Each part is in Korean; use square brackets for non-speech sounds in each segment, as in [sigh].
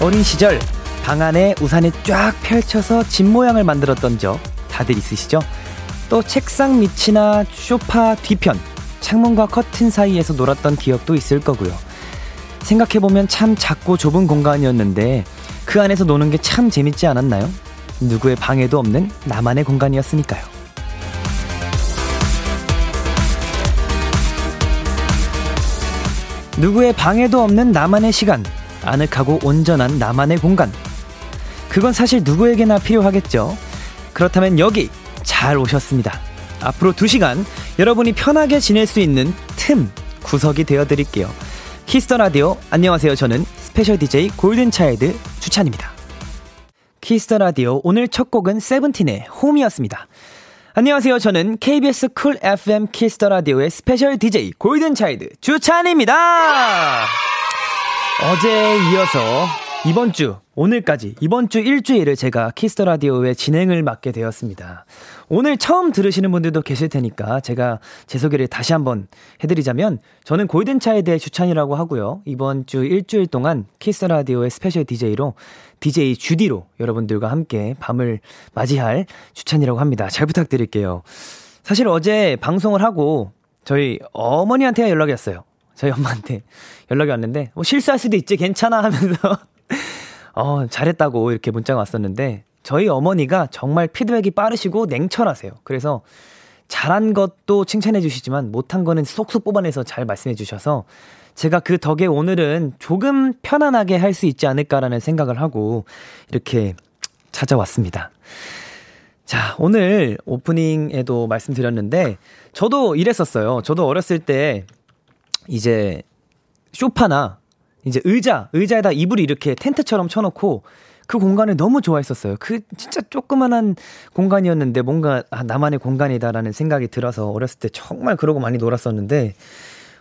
어린 시절 방 안에 우산을 쫙 펼쳐서 집 모양을 만들었던 적 다들 있으시죠? 또 책상 밑이나 쇼파 뒤편, 창문과 커튼 사이에서 놀았던 기억도 있을 거고요. 생각해보면 참 작고 좁은 공간이었는데 그 안에서 노는 게 참 재밌지 않았나요? 누구의 방해도 없는 나만의 공간이었으니까요. 누구의 방해도 없는 나만의 시간, 아늑하고 온전한 나만의 공간. 그건 사실 누구에게나 필요하겠죠. 그렇다면 여기 잘 오셨습니다. 앞으로 2시간 여러분이 편하게 지낼 수 있는 틈 구석이 되어 드릴게요. Kiss the Radio 안녕하세요. 저는 special DJ 골든 차일드 주찬입니다. Kiss the Radio 오늘 첫 곡은 세븐틴의 Home이었습니다. 안녕하세요. 저는 KBS 쿨 FM Kiss the Radio의 special DJ 골든 차일드 주찬입니다. 어제에 이어서 이번 주, 오늘까지, 이번 주 일주일을 제가 Kiss the Radio의 진행을 맡게 되었습니다. 오늘 처음 들으시는 분들도 계실 테니까 제가 제 소개를 다시 한번 해드리자면 저는 골든차일드의 주찬이라고 하고요. 이번 주 일주일 동안 Kiss the Radio의 special DJ로 DJ 주디로 여러분들과 함께 밤을 맞이할 주찬이라고 합니다. 잘 부탁드릴게요. 사실 어제 방송을 하고 저희 어머니한테 연락이 왔어요. 저희 엄마한테 연락이 왔는데 뭐 실수할 수도 있지 괜찮아 하면서 [laughs] 어 잘했다고 이렇게 문자가 왔었는데 저희 어머니가 정말 피드백이 빠르시고 냉철하세요. 그래서 잘한 것도 칭찬해 주시지만 못한 거는 쏙쏙 뽑아내서 잘 말씀해 주셔서 제가 그 덕에 오늘은 조금 편안하게 할 수 있지 않을까라는 생각을 하고 이렇게 찾아왔습니다. 자, 오늘 오프닝에도 말씀드렸는데 저도 이랬었어요. 저도 어렸을 때 이제 쇼파나 이제 의자, 의자에다 이불을 이렇게 텐트처럼 쳐놓고 그 공간을 너무 좋아했었어요. 그 진짜 조그만한 공간이었는데 뭔가 아, 나만의 공간이다라는 생각이 들어서 어렸을 때 정말 그러고 많이 놀았었는데,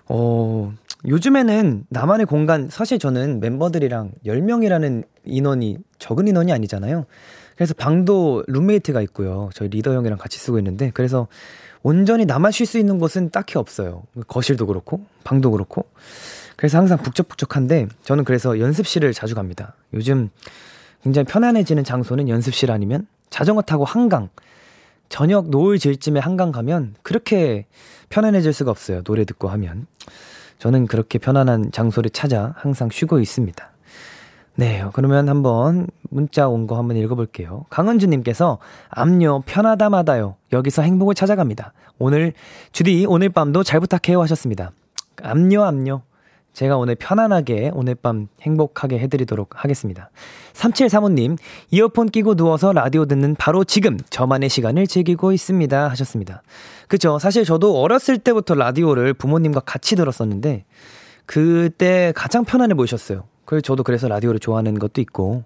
어, 요즘에는 나만의 공간, 사실 저는 멤버들이랑 10명이라는 인원이 적은 인원이 아니잖아요. 그래서 방도 룸메이트가 있고요. 저희 리더 형이랑 같이 쓰고 있는데, 그래서 온전히 나만 쉴 수 있는 곳은 딱히 없어요. 거실도 그렇고, 방도 그렇고. 그래서 항상 북적북적한데, 저는 그래서 연습실을 자주 갑니다. 요즘 굉장히 편안해지는 장소는 연습실 아니면 자전거 타고 한강. 저녁 노을 질 쯤에 한강 가면 그렇게 편안해질 수가 없어요. 노래 듣고 하면. 저는 그렇게 편안한 장소를 찾아 항상 쉬고 있습니다. 네, 그러면 한번 문자 온 거 한번 읽어볼게요. 강은주님께서 압류 편하다마다요. 여기서 행복을 찾아갑니다. 오늘 주디 오늘 밤도 잘 부탁해요 하셨습니다. 압류 압류. 제가 오늘 편안하게 오늘 밤 행복하게 해드리도록 하겠습니다. 3735님, 이어폰 끼고 누워서 라디오 듣는 바로 지금 저만의 시간을 즐기고 있습니다. 하셨습니다. 그쵸. 사실 저도 어렸을 때부터 라디오를 부모님과 같이 들었었는데, 그때 가장 편안해 보이셨어요. 그래서 저도 그래서 라디오를 좋아하는 것도 있고,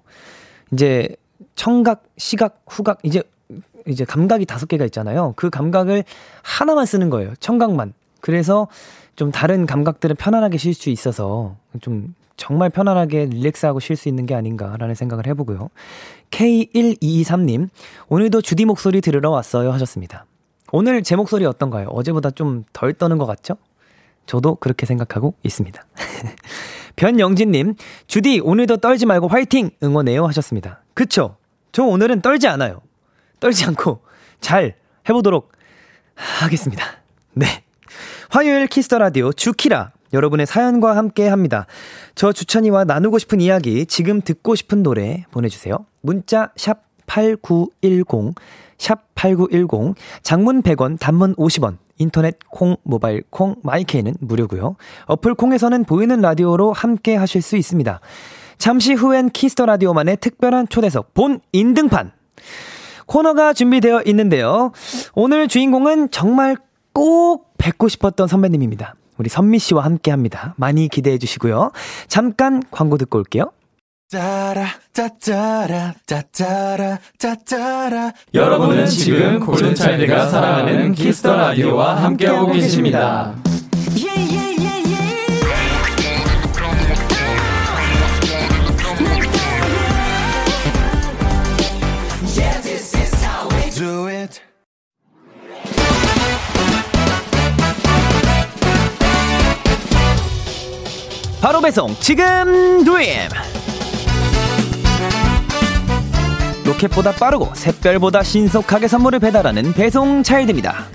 이제 청각, 시각, 후각, 이제, 이제 감각이 다섯 개가 있잖아요. 그 감각을 하나만 쓰는 거예요. 청각만. 그래서 좀 다른 감각들은 편안하게 쉴 수 있어서 좀 정말 편안하게 릴렉스하고 쉴 수 있는 게 아닌가라는 생각을 해보고요. K1223님, 오늘도 주디 목소리 들으러 왔어요 하셨습니다. 오늘 제 목소리 어떤가요? 어제보다 좀 덜 떠는 것 같죠? 저도 그렇게 생각하고 있습니다. [laughs] 변영진님, 주디, 오늘도 떨지 말고 화이팅! 응원해요 하셨습니다. 그쵸? 저 오늘은 떨지 않아요. 떨지 않고 잘 해보도록 하겠습니다. 네. 화요일 Kiss the Radio 주키라. 여러분의 사연과 함께 합니다. 저 주찬이와 나누고 싶은 이야기, 지금 듣고 싶은 노래 보내주세요. 문자, 샵 8910, 샵 8910, 장문 100원, 단문 50원, 인터넷 콩, 모바일 콩, 마이케이는 무료고요. 어플 콩에서는 보이는 라디오로 함께 하실 수 있습니다. 잠시 후엔 Kiss the Radio만의 특별한 초대석 본 인등판 코너가 준비되어 있는데요. 오늘 주인공은 정말 꼭 뵙고 싶었던 선배님입니다. 우리 선미 씨와 함께 합니다. 많이 기대해 주시고요. 잠깐 광고 듣고 올게요. 짜라 짜짜라 짜짜라 짜짜라 여러분은 지금 골든차일드가 사랑하는 Kiss the Radio와 함께하고 계십니다. 바로 배송 지금 두임 로켓보다 빠르고 샛별보다 신속하게 선물을 배달하는 배송 차일드입니다.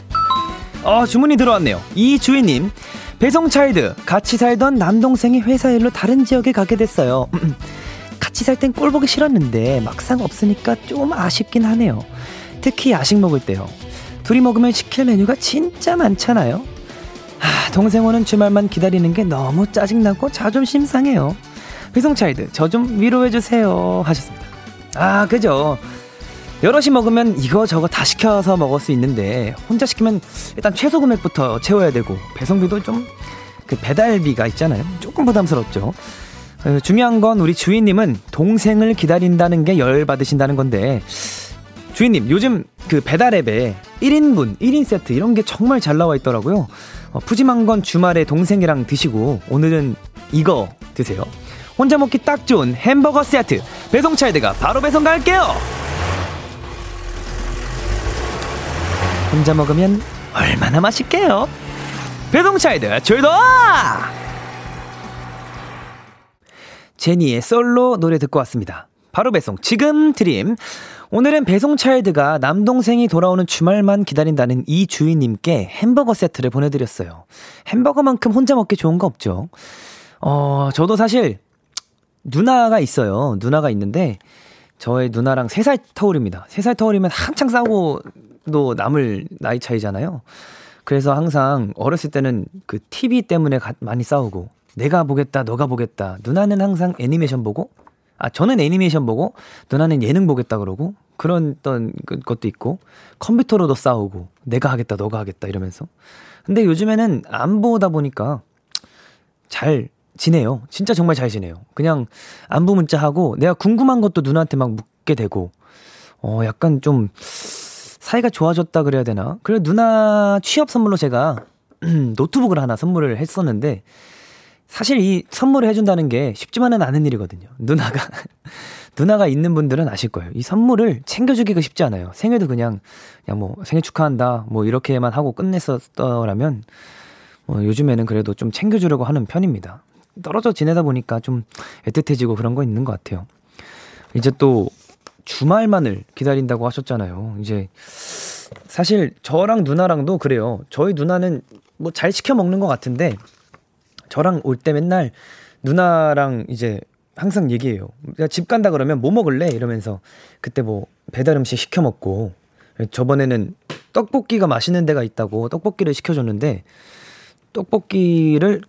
어 주문이 들어왔네요. 이 주인님 배송 차일드 같이 살던 남동생이 회사 일로 다른 지역에 가게 됐어요. [clears throat] 같이 살 땐 꼴 보기 싫었는데 막상 없으니까 좀 아쉽긴 하네요. 특히 야식 먹을 때요. 둘이 먹으면 시킬 메뉴가 진짜 많잖아요 하, 동생 오는 주말만 기다리는 게 너무 짜증나고 자존심 상해요. 회송차이드, 저 좀 위로해주세요. 하셨습니다. 아, 그죠. 여럿이 먹으면 이거 저거 다 시켜서 먹을 수 있는데, 혼자 시키면 일단 최소 금액부터 채워야 되고, 배송비도 좀, 그 배달비가 있잖아요. 조금 부담스럽죠. 어, 중요한 건 우리 주인님은 동생을 기다린다는 게 열받으신다는 건데, 주인님, 요즘 그 배달 앱에 1인분, 1인 세트 이런 게 정말 잘 나와 있더라고요. 어, 푸짐한 건 주말에 동생이랑 드시고 오늘은 이거 드세요. 혼자 먹기 딱 좋은 햄버거 세트 배송 차이드가 바로 배송 갈게요. 혼자 먹으면 얼마나 맛있게요. 배송 차이드 출동! 제니의 솔로 노래 듣고 왔습니다. 바로 배송 지금 드림. 오늘은 배송 차일드가 남동생이 돌아오는 주말만 기다린다는 이 주인님께 햄버거 세트를 보내드렸어요. 햄버거만큼 혼자 먹기 좋은 거 없죠. 어, 저도 사실 누나가 있어요. 누나가 있는데 저의 누나랑 3살 터울입니다. 3살 터울이면 한창 싸우고도 남을 나이 차이잖아요. 그래서 항상 어렸을 때는 그 TV 때문에 가, 많이 싸우고 내가 보겠다, 너가 보겠다. 누나는 항상 애니메이션 보고 아, 저는 애니메이션 보고 누나는 예능 보겠다 그러고 그런 어떤 그 것도 있고 컴퓨터로도 싸우고 내가 하겠다, 너가 하겠다 이러면서. 근데 요즘에는 안 보다 보니까 잘 지내요. 진짜 정말 잘 지내요. 그냥 안부 문자 하고 내가 궁금한 것도 누나한테 막 묻게 되고 어, 약간 좀 사이가 좋아졌다 그래야 되나? 그래 누나 취업 선물로 제가 [clears throat] 노트북을 하나 선물을 했었는데 사실 이 선물을 해준다는 게 쉽지만은 않은 일이거든요. 누나가, [laughs] 누나가 있는 분들은 아실 거예요. 이 선물을 챙겨주기가 쉽지 않아요. 생일도 그냥, 그냥 뭐 생일 축하한다, 뭐 이렇게만 하고 끝냈었더라면, 뭐 요즘에는 그래도 좀 챙겨주려고 하는 편입니다. 떨어져 지내다 보니까 좀 애틋해지고 그런 거 있는 것 같아요. 이제 또 주말만을 기다린다고 하셨잖아요. 이제 사실 저랑 누나랑도 그래요. 저희 누나는 뭐 잘 시켜 먹는 것 같은데, 저랑 올 때 맨날 누나랑 이제 항상 얘기해요. 집 간다 그러면 뭐 먹을래? 이러면서 그때 뭐 배달 음식 시켜 먹고 저번에는 떡볶이가 맛있는 데가 있다고 떡볶이를 시켜줬는데 떡볶이를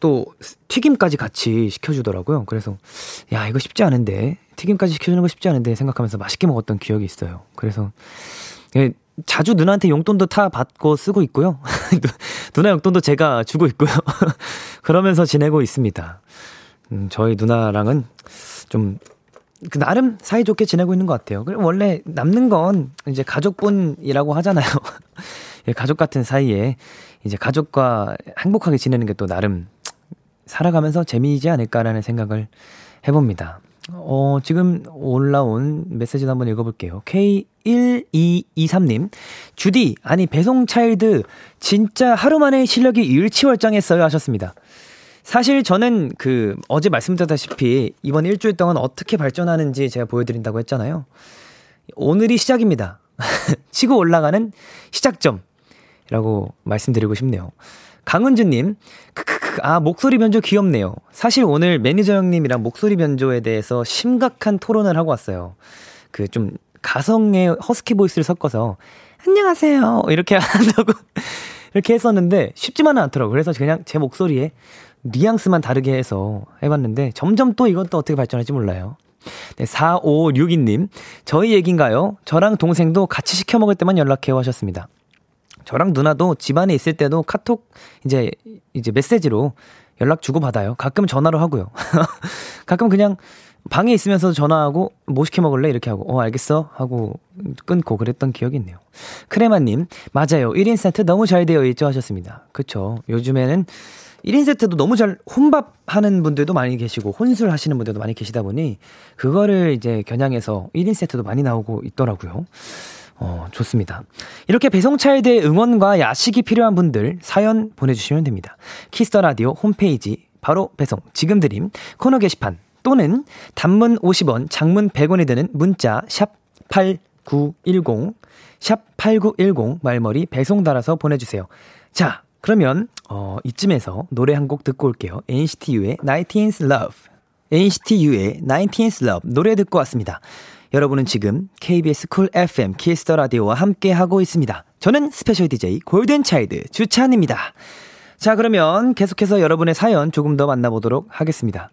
또 튀김까지 같이 시켜주더라고요. 그래서 야 이거 쉽지 않은데 튀김까지 시켜주는 거 쉽지 않은데 생각하면서 맛있게 먹었던 기억이 있어요. 그래서 예, 자주 누나한테 용돈도 타 받고 쓰고 있고요. [laughs] 누나 용돈도 제가 주고 있고요. [laughs] 그러면서 지내고 있습니다. 음, 저희 누나랑은 좀, 그 나름 사이좋게 지내고 있는 것 같아요. 원래 남는 건 이제 가족분이라고 하잖아요. [laughs] 예, 가족 같은 사이에 이제 가족과 행복하게 지내는 게 또 나름 살아가면서 재미이지 않을까라는 생각을 해봅니다. 어, 지금 올라온 메시지 한번 읽어볼게요. K1223님, 주디, 아니, 배송 차일드, 진짜 하루 만에 실력이 일치월장했어요. 하셨습니다. 사실 저는 그, 어제 말씀드렸다시피, 이번 일주일 동안 어떻게 발전하는지 제가 보여드린다고 했잖아요. 오늘이 시작입니다. [laughs] 치고 올라가는 시작점이라고 말씀드리고 싶네요. 강은주님, 크크크, 아, 목소리 변조 귀엽네요. 사실 오늘 매니저 형님이랑 목소리 변조에 대해서 심각한 토론을 하고 왔어요. 그 좀 가성의 허스키 보이스를 섞어서, 안녕하세요. 이렇게 [laughs] 한다고, 이렇게 했었는데, 쉽지만은 않더라고요. 그래서 그냥 제 목소리에 뉘앙스만 다르게 해서 해봤는데, 점점 또 이것도 어떻게 발전할지 몰라요. 네, 4562님, 저희 얘긴가요? 저랑 동생도 같이 시켜 먹을 때만 연락해요 하셨습니다. 저랑 누나도 집안에 있을 때도 카톡 이제 이제 메시지로 연락 주고 받아요. 가끔 전화로 하고요. [laughs] 가끔 그냥 방에 있으면서 전화하고 뭐 시켜 먹을래 이렇게 하고 어 알겠어 하고 끊고 그랬던 기억이 있네요. 크레마님 맞아요. 1인 세트 너무 잘 되어 있죠 하셨습니다. 그쵸. 요즘에는 1인 세트도 너무 잘 혼밥 하는 분들도 많이 계시고 혼술 하시는 분들도 많이 계시다 보니 그거를 이제 겨냥해서 1인 세트도 많이 나오고 있더라고요. 어, 좋습니다. 이렇게 배송차에 대해 응원과 야식이 필요한 분들 사연 보내주시면 됩니다. Kiss the Radio 홈페이지 바로 배송 지금 드림 코너 게시판 또는 단문 50원, 장문 100원이 되는 문자 샵 8910, 샵 8910 말머리 배송 달아서 보내주세요. 자, 그러면 어, 이쯤에서 노래 한 곡 듣고 올게요. NCT U의 90's Love. NCT U의 90's Love 노래 듣고 왔습니다. 여러분은 지금 KBS 쿨 FM Kiss the Radio와 함께 하고 있습니다. 저는 special DJ 골든 차일드 주찬입니다. 자, 그러면 계속해서 여러분의 사연 조금 더 만나보도록 하겠습니다.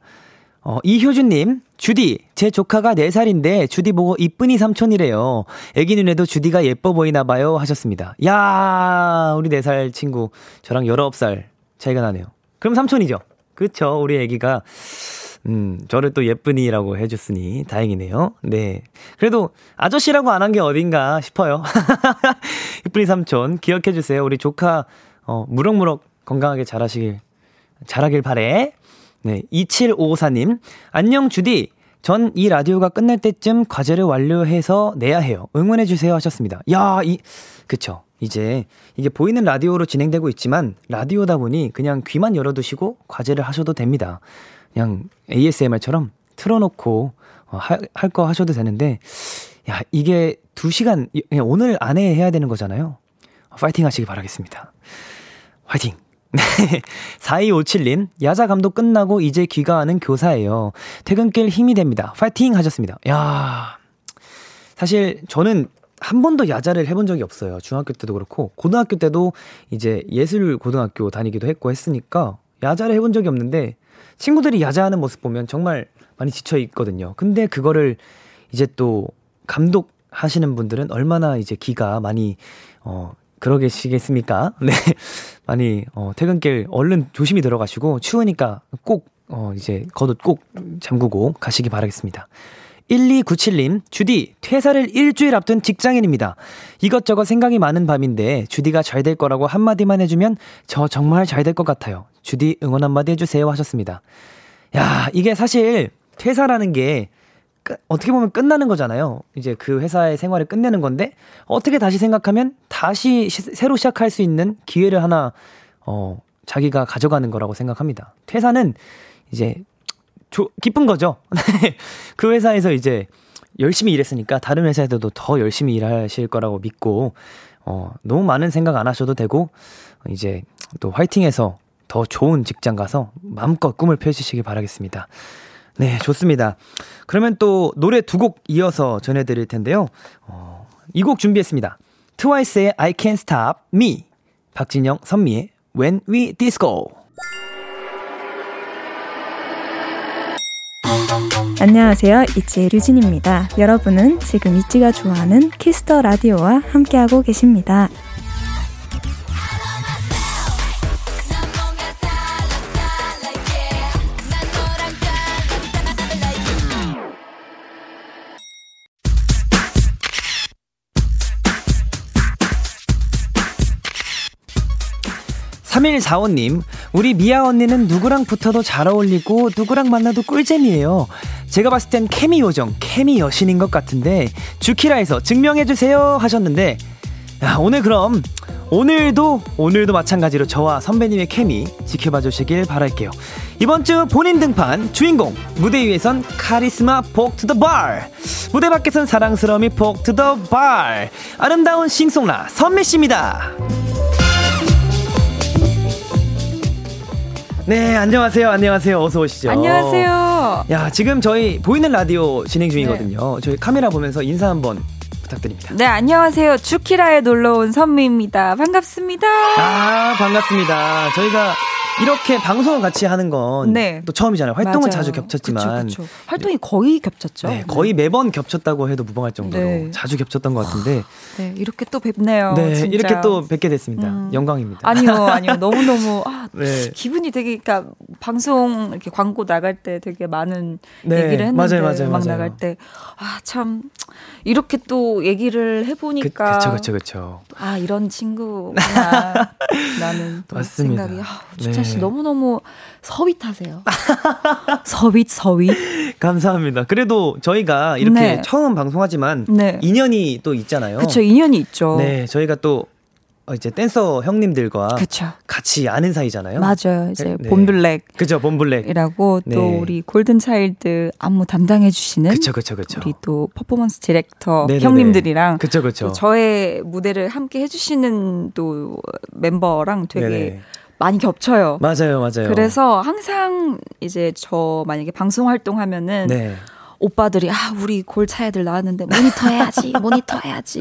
어, 이효준님, 주디, 제 조카가 4살인데 주디 보고 이쁜이 삼촌이래요. 애기 눈에도 주디가 예뻐 보이나봐요. 하셨습니다. 야 우리 4살 친구, 저랑 19살 차이가 나네요. 그럼 삼촌이죠? 그쵸, 우리 애기가. 음, 저를 또 예쁜이라고 해줬으니 다행이네요. 네. 그래도 아저씨라고 안 한 게 어딘가 싶어요. [laughs] 이쁜이 삼촌, 기억해주세요. 우리 조카, 어, 무럭무럭 건강하게 자라시길, 자라길 바래. 네, 2754님. 안녕, 주디. 전 이 라디오가 끝날 때쯤 과제를 완료해서 내야 해요. 응원해주세요 하셨습니다. 야, 이, 그쵸. 이제 이게 보이는 라디오로 진행되고 있지만 라디오다 보니 그냥 귀만 열어두시고 과제를 하셔도 됩니다. 그냥 ASMR처럼 틀어놓고 어, 할거 하셔도 되는데, 야, 이게 2 시간, 오늘 안에 해야 되는 거잖아요. 파이팅 하시기 바라겠습니다. 화이팅! [laughs] 네. 4257님, 야자 감독 끝나고 이제 귀가하는 교사예요. 퇴근길 힘이 됩니다. 파이팅 하셨습니다. 야 사실 저는 한 번도 야자를 해본 적이 없어요. 중학교 때도 그렇고, 고등학교 때도 이제 예술 고등학교 다니기도 했고 했으니까, 야자를 해본 적이 없는데, 친구들이 야자하는 모습 보면 정말 많이 지쳐 있거든요. 근데 그거를 이제 또 감독 하시는 분들은 얼마나 이제 기가 많이, 어, 그러계시겠습니까? [laughs] 네. 많이, 어, 퇴근길 얼른 조심히 들어가시고, 추우니까 꼭, 어, 이제 겉옷 꼭 잠그고 가시기 바라겠습니다. 1297님, 주디, 퇴사를 일주일 앞둔 직장인입니다. 이것저것 생각이 많은 밤인데, 주디가 잘 될 거라고 한마디만 해주면 저 정말 잘 될 것 같아요. 주디 응원 한마디 해주세요 하셨습니다. 야, 이게 사실 퇴사라는 게 어떻게 보면 끝나는 거잖아요. 이제 그 회사의 생활을 끝내는 건데 어떻게 다시 생각하면 다시 시, 새로 시작할 수 있는 기회를 하나 어 자기가 가져가는 거라고 생각합니다. 퇴사는 이제 조, 기쁜 거죠. [laughs] 그 회사에서 이제 열심히 일했으니까 다른 회사에서도 더 열심히 일하실 거라고 믿고 어 너무 많은 생각 안 하셔도 되고 이제 또 화이팅해서 더 좋은 직장 가서 마음껏 꿈을 펼치시길 바라겠습니다. 네, 좋습니다. 그러면 또 노래 두 곡 이어서 전해드릴 텐데요. 어, 이 곡 준비했습니다. 트와이스의 I Can't Stop Me, 박진영, 선미의 When We Disco. 안녕하세요. 있지의 류진입니다. 여러분은 지금 있지가 좋아하는 Kiss the Radio와 함께하고 계십니다. 삼일사오님 우리 미아 언니는 누구랑 붙어도 잘 어울리고 누구랑 만나도 꿀잼이에요. 제가 봤을 땐 케미 요정, 케미 여신인 것 같은데 주키라에서 증명해주세요 하셨는데 야, 오늘 그럼 오늘도 오늘도 마찬가지로 저와 선배님의 케미 지켜봐 주시길 바랄게요. 이번 주 본인 등판 주인공 무대 위에선 카리스마 폭투더 발 무대 밖에선 사랑스러움이 폭투더 발 아름다운 싱송라 선미 씨입니다. 네, 안녕하세요. 안녕하세요. 어서 오시죠. 안녕하세요. 야, 지금 저희 보이는 라디오 진행 중이거든요. 네. 저희 카메라 보면서 인사 한번 부탁드립니다. 네, 안녕하세요. 주키라에 놀러 온 선미입니다. 반갑습니다. 아, 반갑습니다. 저희가 이렇게 방송을 같이 하는 건 네. 또 처음이잖아요. 활동은 맞아요. 자주 겹쳤지만 그쵸, 그쵸. 활동이 거의 겹쳤죠. 네, 거의 매번 겹쳤다고 해도 무방할 정도로 네. 자주 겹쳤던 것 같은데 네, 이렇게 또 뵙네요. 네, 진짜. 이렇게 또 뵙게 됐습니다. 음. 영광입니다. 아니요, 아니요. 너무 너무, 아, [laughs] 네. 기분이 되게, 그니까, 방송, 이렇게 광고 나갈 때 되게 많은 네, 얘기를 했는데, 맞아요, 맞아요, 음악 맞아요. 나갈 때, 아, 참, 이렇게 또 얘기를 그, 해보니까, 그쵸, 그쵸, 그쵸. 아, 이런 친구구나. [laughs] 나는 또 맞습니다. 생각이, 아, 주찬 씨 네. 너무너무 sweet하세요. [laughs] 서윗, 서윗. 감사합니다. 그래도 저희가 이렇게 네. 처음 방송하지만 네. 인연이 또 있잖아요. 그쵸, 인연이 있죠. 네, 저희가 또 어, 이제 댄서 형님들과 그쵸. 같이 아는 사이잖아요. 맞아요. 이제 네. 봄블랙. 그죠, 봄블랙. 이라고 네. 또 우리 골든 차일드 안무 담당해 주시는 그쵸, 그쵸, 그쵸. 우리 또 퍼포먼스 디렉터 네네네. 형님들이랑 그쵸, 그쵸. 또 저의 무대를 함께 해 주시는 또 멤버랑 되게 네네. 많이 겹쳐요. 맞아요, 맞아요. 그래서 항상 이제 저 만약에 방송 활동하면은 네. 오빠들이 아 우리 골차 애들 나왔는데 모니터 해야지 [laughs] 모니터 해야지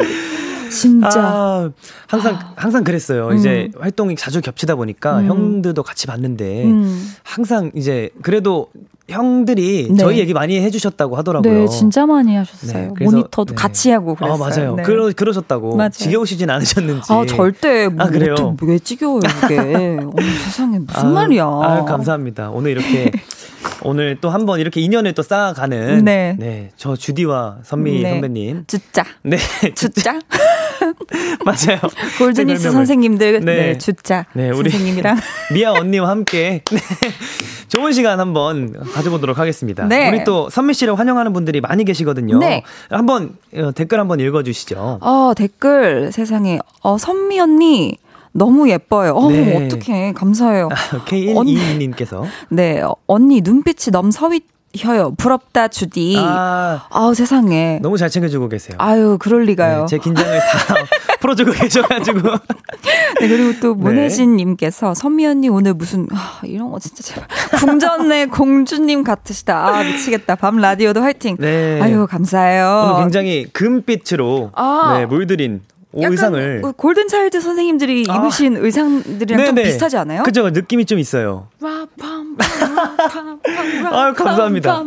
진짜 아, 항상 항상 그랬어요. 이제 음. 활동이 자주 겹치다 보니까 음. 형들도 같이 봤는데 음. 항상 이제 그래도 형들이 네. 저희 얘기 많이 해주셨다고 하더라고요. 네 진짜 많이 하셨어요. 네, 그래서- 모니터도 네. 같이 하고 그랬어요. 아 맞아요. 네. 그러 그러셨다고 맞아요. 지겨우시진 않으셨는지. 아 절대 뭐 아, 그래요? 어떻게 왜 지겨워요 이게 어머 [laughs] 세상에 무슨 아, 말이야 아, 감사합니다. 오늘 이렇게 [laughs] 오늘 또 한 번 이렇게 인연을 또 쌓아가는 네. 저 주디와 선미 네. 선배님. 주짜 네, 주짜 [laughs] [laughs] 맞아요. 골드니스 별명을. 선생님들 네, 네. 주짜 네, 우리 선생님이랑 [laughs] 미아 언니와 함께 네, 좋은 시간 한번 가져보도록 하겠습니다. 네. 우리 또 선미 씨를 환영하는 분들이 많이 계시거든요. 네. 한번 어, 댓글 한번 읽어주시죠. 어 댓글 세상에 어 선미 언니 너무 예뻐요. 어 네. 어떡해 감사해요. K122님께서 네 어, 언니 눈빛이 서윗 혀요. 부럽다 주디. 아 아우 세상에. 너무 잘 챙겨주고 계세요. 아유 그럴 리가요. 네, 제 긴장을 다 [laughs] 풀어주고 계셔가지고 네, 그리고 또 네. 문혜진님께서 선미 언니 오늘 무슨 아, 이런 거 진짜 제발 궁전의 [laughs] 공주님 같으시다. 아 미치겠다. 밤 라디오도 화이팅. 네. 아유 감사해요. 오늘 굉장히 금빛으로 아. 네, 물들인 의상을 그 골든 차일드 선생님들이 아. 입으신 의상들이랑 좀 네네. 비슷하지 않아요? 그죠 느낌이 좀 있어요. [laughs] 아유, 감사합니다.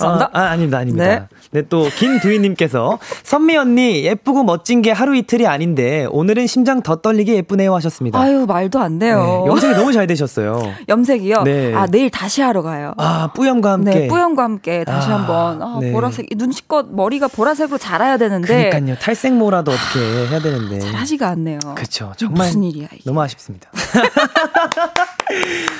아, 아, 아닙니다, 아닙니다. 네. 네, 또, 김두희님께서, 선미 언니, 예쁘고 멋진 게 하루 이틀이 아닌데, 오늘은 심장 더 떨리게 예쁘네요 하셨습니다. 아유 말도 안 네, 돼요. 염색이 너무 잘 되셨어요. 염색이요? 네. 아 내일 다시 하러 가요. 아, 뿌염과 함께. 네, 뿌연과 함께 다시 아, 한번 아, 네. 보라색 눈치껏 머리가 보라색으로 자라야 되는데 그니까요. 탈색모라도 어떻게 해야 되는데. 잘하지가 않네요. 그쵸. 정말. 무슨 일이야 이게. 너무 아쉽습니다. [laughs]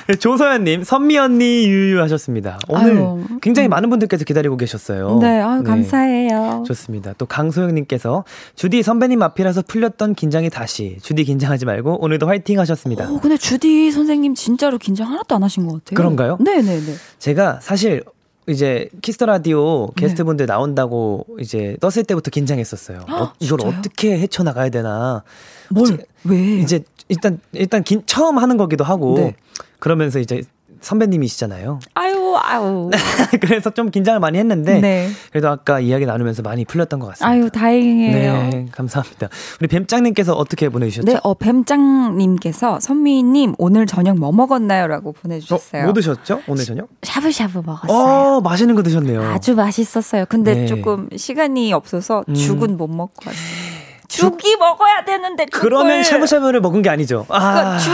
네, [laughs] 조서연님, 선미 언니 유유 하셨습니다. 오늘 아유, 굉장히 많은 분들께서 기다리고 계셨어요. 네, 아유 감사해요. 좋습니다. 또 강소영님께서 주디 선배님 앞이라서 풀렸던 긴장이 다시 주디 긴장하지 말고 오늘도 화이팅 하셨습니다. 어, 근데 주디 선생님 진짜로 긴장 하나도 안 하신 것 같아요. 그런가요? 네 네 네. 제가 사실 이제 키스 더 라디오 게스트분들 나온다고 이제 떴을 때부터 긴장했었어요. 어, 이걸 진짜요? 어떻게 헤쳐 나가야 되나. 뭘? 제- 왜? 이제 일단 일단 긴, 처음 하는 거기도 하고 네. 그러면서 이제 선배님이시잖아요. 아유 아유. [laughs] 그래서 좀 긴장을 많이 했는데 네. 그래도 아까 이야기 나누면서 많이 풀렸던 것 같습니다. 아유 다행이에요. 네, 감사합니다. 우리 뱀장님께서 어떻게 보내주셨죠? 네, 어, 뱀짱님께서 선미님 오늘 저녁 뭐 먹었나요?라고 어, 보내주셨어요. 뭐 드셨죠? 오늘 저녁? 샤브샤브 먹었어요. 어, 맛있는 거 드셨네요. 아주 맛있었어요. 근데 네. 조금 시간이 없어서 음. 죽은 못 먹고 왔어요. 죽이 먹어야 되는데 죽을 그러면 샤브샤브를 먹은 게 아니죠. 그러니까 아, 죽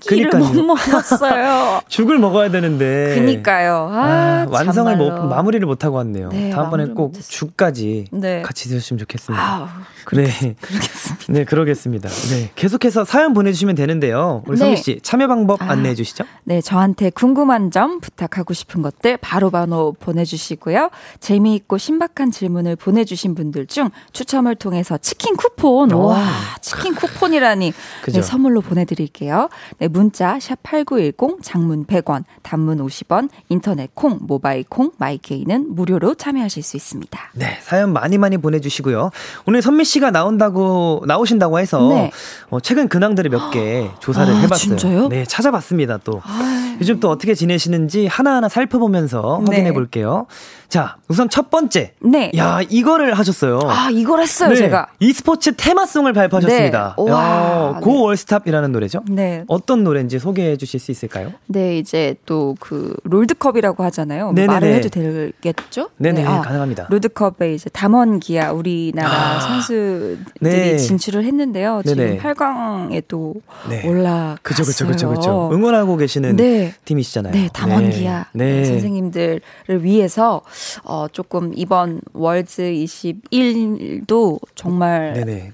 죽기를 그니까요. 못 먹었어요. [laughs] 죽을 먹어야 되는데. 그니까요. 아, 아, 완성을 못. 마무리를 못 하고 왔네요. 네, 다음번에 꼭 못했어요. 죽까지 네. 같이 드셨으면 좋겠습니다. 아우, 네. 그러겠습니다. 네, 그러겠습니다. 네. 계속해서 사연 보내주시면 되는데요. 우리 네. 성미 씨, 참여 방법 아. 안내해 주시죠. 네, 저한테 궁금한 점, 부탁하고 싶은 것들 바로바로 보내주시고요. 재미있고 신박한 질문을 보내주신 분들 중 추첨을 통해서 치킨 쿠폰, 오. 와, 치킨 쿠폰이라니. [laughs] 네, 선물로 보내드릴게요. 네, 문자 샵8910, 장문 100원, 단문 50원, 인터넷 콩, 모바일 콩, 마이케이는 무료로 참여하실 수 있습니다. 네, 사연 많이 많이 보내주시고요. 오늘 선미 씨가 나온다고 나오신다고 해서 네. 어, 최근 근황들을 몇 개 [gasps] 조사를 아, 해봤어요. 진짜요? 네, 찾아봤습니다. 또 아, 요즘 또 어떻게 지내시는지 하나하나 살펴보면서 네. 확인해 볼게요. 자, 우선 첫 번째. 네. 야, 이거를 하셨어요. 아, 이걸 했어요, 네, 제가. e스포츠 테마송을 발표하셨습니다. 네. 와, 어, 고 월스탑이라는 노래죠? 네. 어떤 노래인지 소개해 주실 수 있을까요? 네, 이제 또 그 롤드컵이라고 하잖아요. 뭐 네네네. 말을 해도 되겠죠? 네네, 아, 가능합니다. 롤드컵에 이제 담원 기아 우리나라 아, 선수들이 네. 진출을 했는데요. 네네. 지금 8강에 또 네. 올라갔어요. 그죠, 그죠, 그죠, 그죠. 응원하고 계시는 네. 팀이시잖아요. 네, 담원 기아 네. 선생님들을 위해서 어 조금 이번 월즈 21도 정말 네네.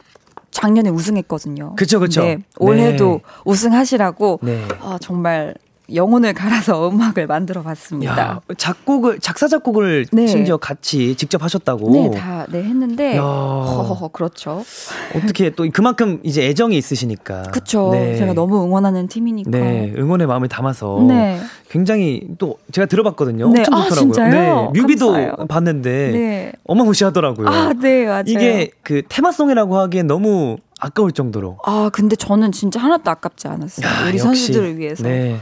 작년에 우승했거든요. 그쵸, 그쵸. 네, 올해도 네. 우승하시라고 네. 어, 정말 영혼을 갈아서 [laughs] 음악을 만들어 봤습니다. 야, 작곡을 작사 작곡을 네. 심지어 같이 직접 하셨다고. 네, 다, 네, 했는데, 야. 허허허, 그렇죠. 어떻게 또 그만큼 이제 애정이 있으시니까. 그쵸. 네. 제가 너무 응원하는 팀이니까. 네, 응원의 마음을 담아서 네. 굉장히 또 제가 들어봤거든요. 네. 엄청 아, 좋더라고요. 진짜요? 네, 뮤비도 감사해요. 봤는데 네. 어마무시하더라고요. 아, 네, 맞아요. 이게 그 테마송이라고 하기엔 너무 아까울 정도로. 아, 근데 저는 진짜 하나도 아깝지 않았어요. 야, 우리 역시. 선수들을 위해서. 네.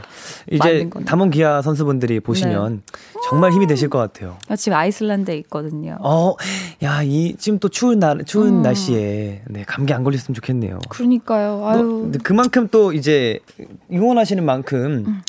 이제. 담원 기아 선수분들이 보시면 정말 힘이 되실 것 같아요. 아, 지금 아이슬란드에 있거든요. 어, 야, 이 지금 또 추운 날 추운 음. 날씨에 네, 감기 안 걸렸으면 좋겠네요. 그러니까요. 너- 아유. 근데 그만큼 또 이제 응원하시는 만큼 음.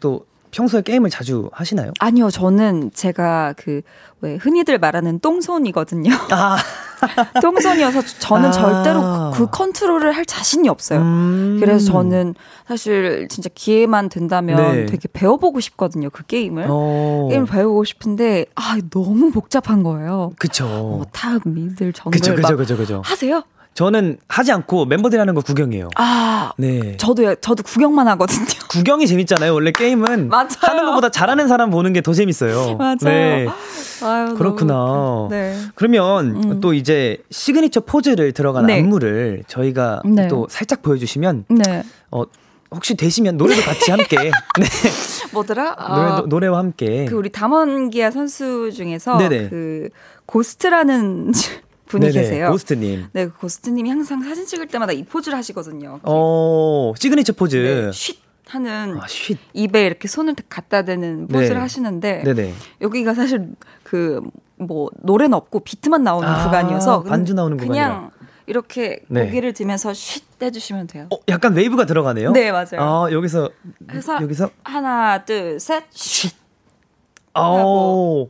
또 평소에 게임을 자주 하시나요? 아니요, 저는 제가 그, 왜, 흔히들 말하는 똥손이거든요. 아, [laughs] 똥손이어서 저는 아. 절대로 그, 그 컨트롤을 할 자신이 없어요. 음. 그래서 저는 사실 진짜 기회만 된다면 네. 되게 배워보고 싶거든요, 그 게임을. 어. 게임을 배워보고 싶은데, 아, 너무 복잡한 거예요. 그쵸. 뭐, top, middle, 정글. 그쵸, 그쵸, 막 그쵸, 그쵸. 하세요? 저는 하지 않고 멤버들이 하는 거 구경해요. 아, 네. 저도, 저도 구경만 하거든요. [laughs] 구경이 재밌잖아요. 원래 게임은 [laughs] 맞아요. 하는 것보다 잘하는 사람 보는 게 더 재밌어요. 맞아요. 네. 아유, 그렇구나. 네. 그러면 음. 또 이제 시그니처 포즈를 들어간 네. 안무를 저희가 네. 또 살짝 보여주시면 네. 어 혹시 되시면 노래도 같이 함께 [laughs] 네 뭐더라? 아, 노래 노래와 함께 그 우리 담원기아 선수 중에서 네네. 그 고스트라는 분이 네네, 계세요. 고스트님 네, 그 고스트님이 항상 사진 찍을 때마다 이 포즈를 하시거든요. 어 시그니처 포즈 네, 쉿 하는 아 쉿. 입에 이렇게 손을 갖다 대는 포즈를 네. 하시는데 네네 여기가 사실 그 뭐 노래는 없고 비트만 나오는 아, 구간이어서 반주 나오는 그냥 이렇게 네. 고개를 들면서 쉿 해주시면 돼요. 어 약간 웨이브가 들어가네요 네, 맞아요. 아 여기서 해서 여기서 하나, 둘, 셋, 쉿. 어.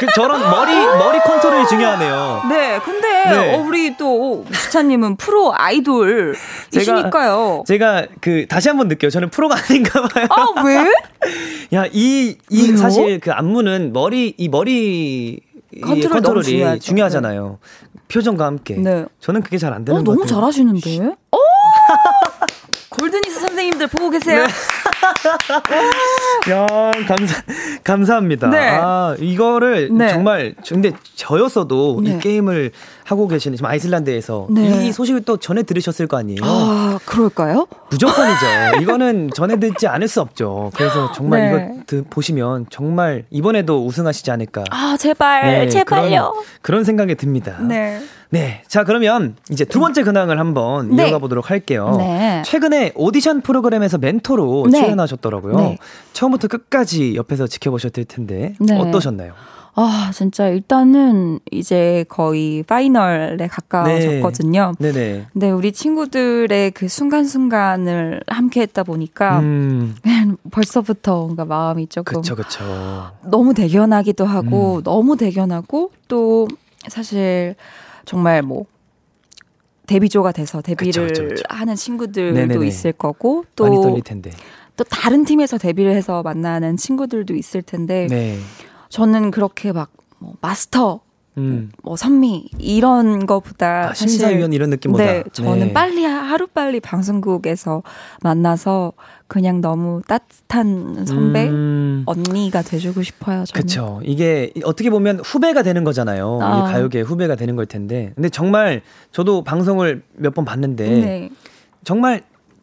그 저런 머리 머리 컨트롤이 중요하네요. [laughs] 네, 근데 네. 어, 우리 또 주찬님은 프로 아이돌이시니까요. [laughs] 제가 그 다시 한번 느껴요. 저는 프로가 아닌가 봐요. 아 왜? [laughs] 야, 이? 사실 그 안무는 머리, 이 머리 이 컨트롤 너무 컨트롤이. 중요하잖아요. 표정과 함께. 네. 저는 그게 잘 안 되는 어, 것 너무 같아요. 잘하시는데? 어! 골드니스 선생님들 보고 계세요? [laughs] 야, 감사, 감사합니다. 네. 아, 이거를 네. 정말, 근데 저였어도 네. 이 게임을 하고 계시는 지금 아이슬란드에서 네. 이 소식을 또 전해 들으셨을 거 아니에요? 아, 그럴까요? 무조건이죠. [laughs] 이거는 전해 듣지 않을 수 없죠. 그래서 정말 네. 이거 드- 보시면 정말 이번에도 우승하시지 않을까. 아, 제발, 네, 제발요. 그런, 그런 생각이 듭니다. 네. 네. 자, 그러면 이제 두 번째 근황을 한번 네. 이어가 보도록 할게요. 네. 최근에 오디션 프로그램에서 멘토로 네. 출연하셨더라고요. 네. 처음부터 끝까지 옆에서 지켜보셨을 텐데 네. 어떠셨나요? 아, 진짜 일단은 이제 거의 파이널에 가까워졌거든요. 네네. 근데 우리 친구들의 그 순간순간을 함께 했다 보니까 음, [laughs] 벌써부터 뭔가 마음이 조금 그쵸, 그쵸. 너무 대견하기도 음. 하고 너무 대견하고 또 사실 정말 뭐 데뷔조가 돼서 데뷔를 그쵸, 그쵸, 그쵸. 하는 친구들도 네네네. 있을 거고 또. 또 다른 팀에서 데뷔를 해서 만나는 친구들도 있을 텐데 네. 저는 그렇게 막 뭐 마스터 음. 뭐 선미 이런 거보다 아, 심사위원 이런 느낌보다. 네, 저는 네. 빨리 하루 빨리 방송국에서 만나서 그냥 너무 따뜻한 선배 음. 언니가 돼주고 싶어요. 저는. 그쵸. 이게 어떻게 보면 후배가 되는 거잖아요. 아. 이 가요계 후배가 되는 걸 텐데. 근데 정말 저도 방송을 몇 번 봤는데 네. 정말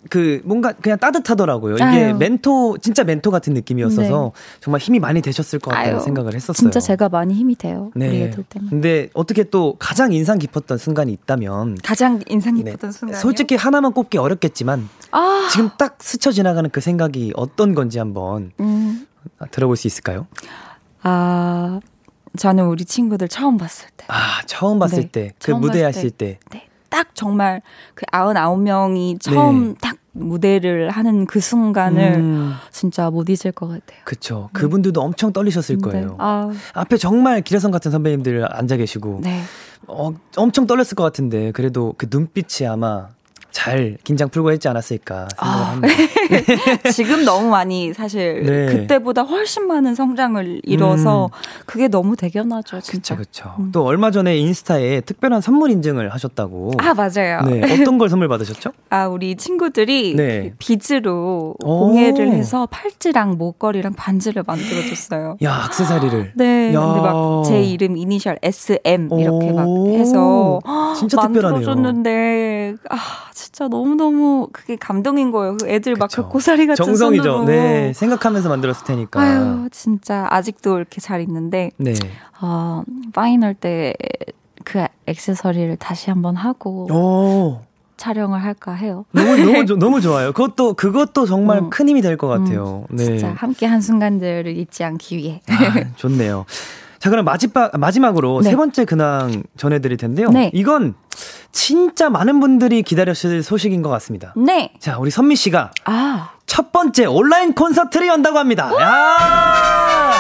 그 뭔가 그냥 따뜻하더라고요. 이게 아유. 멘토 진짜 멘토 같은 느낌이었어서 정말 힘이 많이 되셨을 것 같다는 아유, 생각을 했었어요. 진짜 제가 많이 힘이 돼요. 네. 근데 어떻게 또 가장 인상 깊었던 순간이 있다면 가장 인상 네. 깊었던 순간. 솔직히 하나만 꼽기 어렵겠지만 아, 지금 딱 스쳐 지나가는 그 생각이 어떤 건지 한번 음, 들어볼 수 있을까요? 아, 저는 우리 친구들 처음 봤을 때. 아 처음 봤을 네, 때 그 무대 봤을 하실 때. 네. 딱 정말 그 99명이 처음 네. 딱 무대를 하는 그 순간을 음, 진짜 못 잊을 것 같아요. 그쵸. 그분들도 엄청 떨리셨을 네. 거예요. 아, 앞에 정말 기라성 같은 선배님들 앉아 계시고 네. 어, 엄청 떨렸을 것 같은데 그래도 그 눈빛이 아마 잘 긴장 풀고 했지 않았을까 생각을 아, 합니다. [laughs] 지금 너무 많이 사실 네. 그때보다 훨씬 많은 성장을 이뤄서 음. 그게 너무 대견하죠, 진짜. 그쵸. 음. 또 얼마 전에 인스타에 특별한 선물 인증을 하셨다고. 아, 맞아요. 네 어떤 걸 선물 받으셨죠? [laughs] 아, 우리 친구들이 네. 비즈로 오. 공예를 해서 팔찌랑 목걸이랑 반지를 만들어줬어요. 야 악세사리를. 네, 야. 근데 막 제 이름 이니셜 SM 이렇게 막 오. 해서 진짜 특별하네요. 만들어줬는데 아 진짜 너무 너무 그게 감동인 거예요. 그 애들 막. 그 고사리 같은 정성이죠. 손으로. 네 생각하면서 만들었을 테니까. 아유 진짜 아직도 이렇게 잘 있는데 네. 어 파이널 때 그 액세서리를 다시 한번 하고 오. 촬영을 할까 해요. 너무 [laughs] 너무 좋- 너무 좋아요. 그것도 그것도 정말 음. 큰 힘이 될 것 같아요. 네. 진짜 함께 한 순간들을 잊지 않기 위해. 아, 좋네요. 자, 그럼 마지막, 마지막으로 네. 세 번째 근황 전해드릴 텐데요. 네. 이건 진짜 많은 분들이 기다렸을 소식인 것 같습니다. 네. 자, 우리 선미 씨가 아. 첫 번째 온라인 콘서트를 연다고 합니다. 야!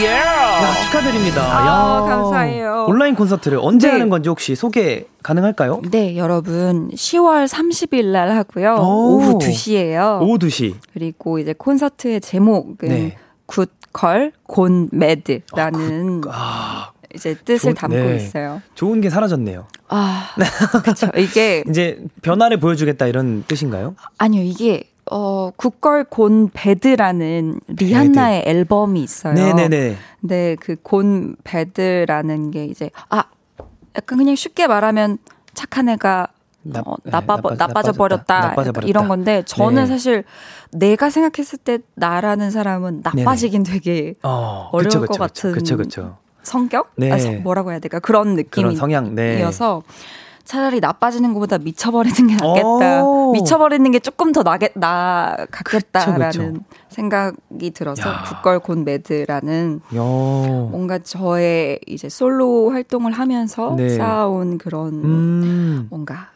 예. 야, 축하드립니다. 아, 야. 감사해요. 온라인 콘서트를 언제 네. 하는 건지 혹시 소개 가능할까요? 네, 여러분. 10월 30일 날 하고요. 오. 오후 2시에요. 오후 2시. 그리고 이제 콘서트의 제목은 네. Good Girl Gone Mad라는 아, 이제 뜻을 좋- 담고 네. 있어요. 좋은 게 사라졌네요. 아, 그렇죠. 이게 [laughs] 이제 변화를 보여주겠다 이런 뜻인가요? 아니요, 이게 어 Good Girl Gone Bad라는 리한나의 앨범이 있어요. 네네네. 근데 그 gone bad라는 게 이제 아 약간 그냥 쉽게 말하면 착한 애가 나- 어, 네, 나빠 나빠- 나빠져 버렸다 나빠져 약간 버렸다. 이런 건데 저는 네. 사실 내가 생각했을 때 나라는 사람은 나빠지긴 되게 어, 어려울 그쵸, 것 그쵸, 같은 그쵸, 그쵸. 성격 네. 아, 성- 뭐라고 해야 될까 그런 성향, 네. 느낌이어서 차라리 나빠지는 것보다 미쳐버리는 게 낫겠다 오. 미쳐버리는 게 조금 더 나겠 나 그쵸. 생각이 들어서 야. 굿걸 곤 매드라는 야. 뭔가 저의 이제 솔로 활동을 하면서 네. 쌓아온 그런 음. 뭔가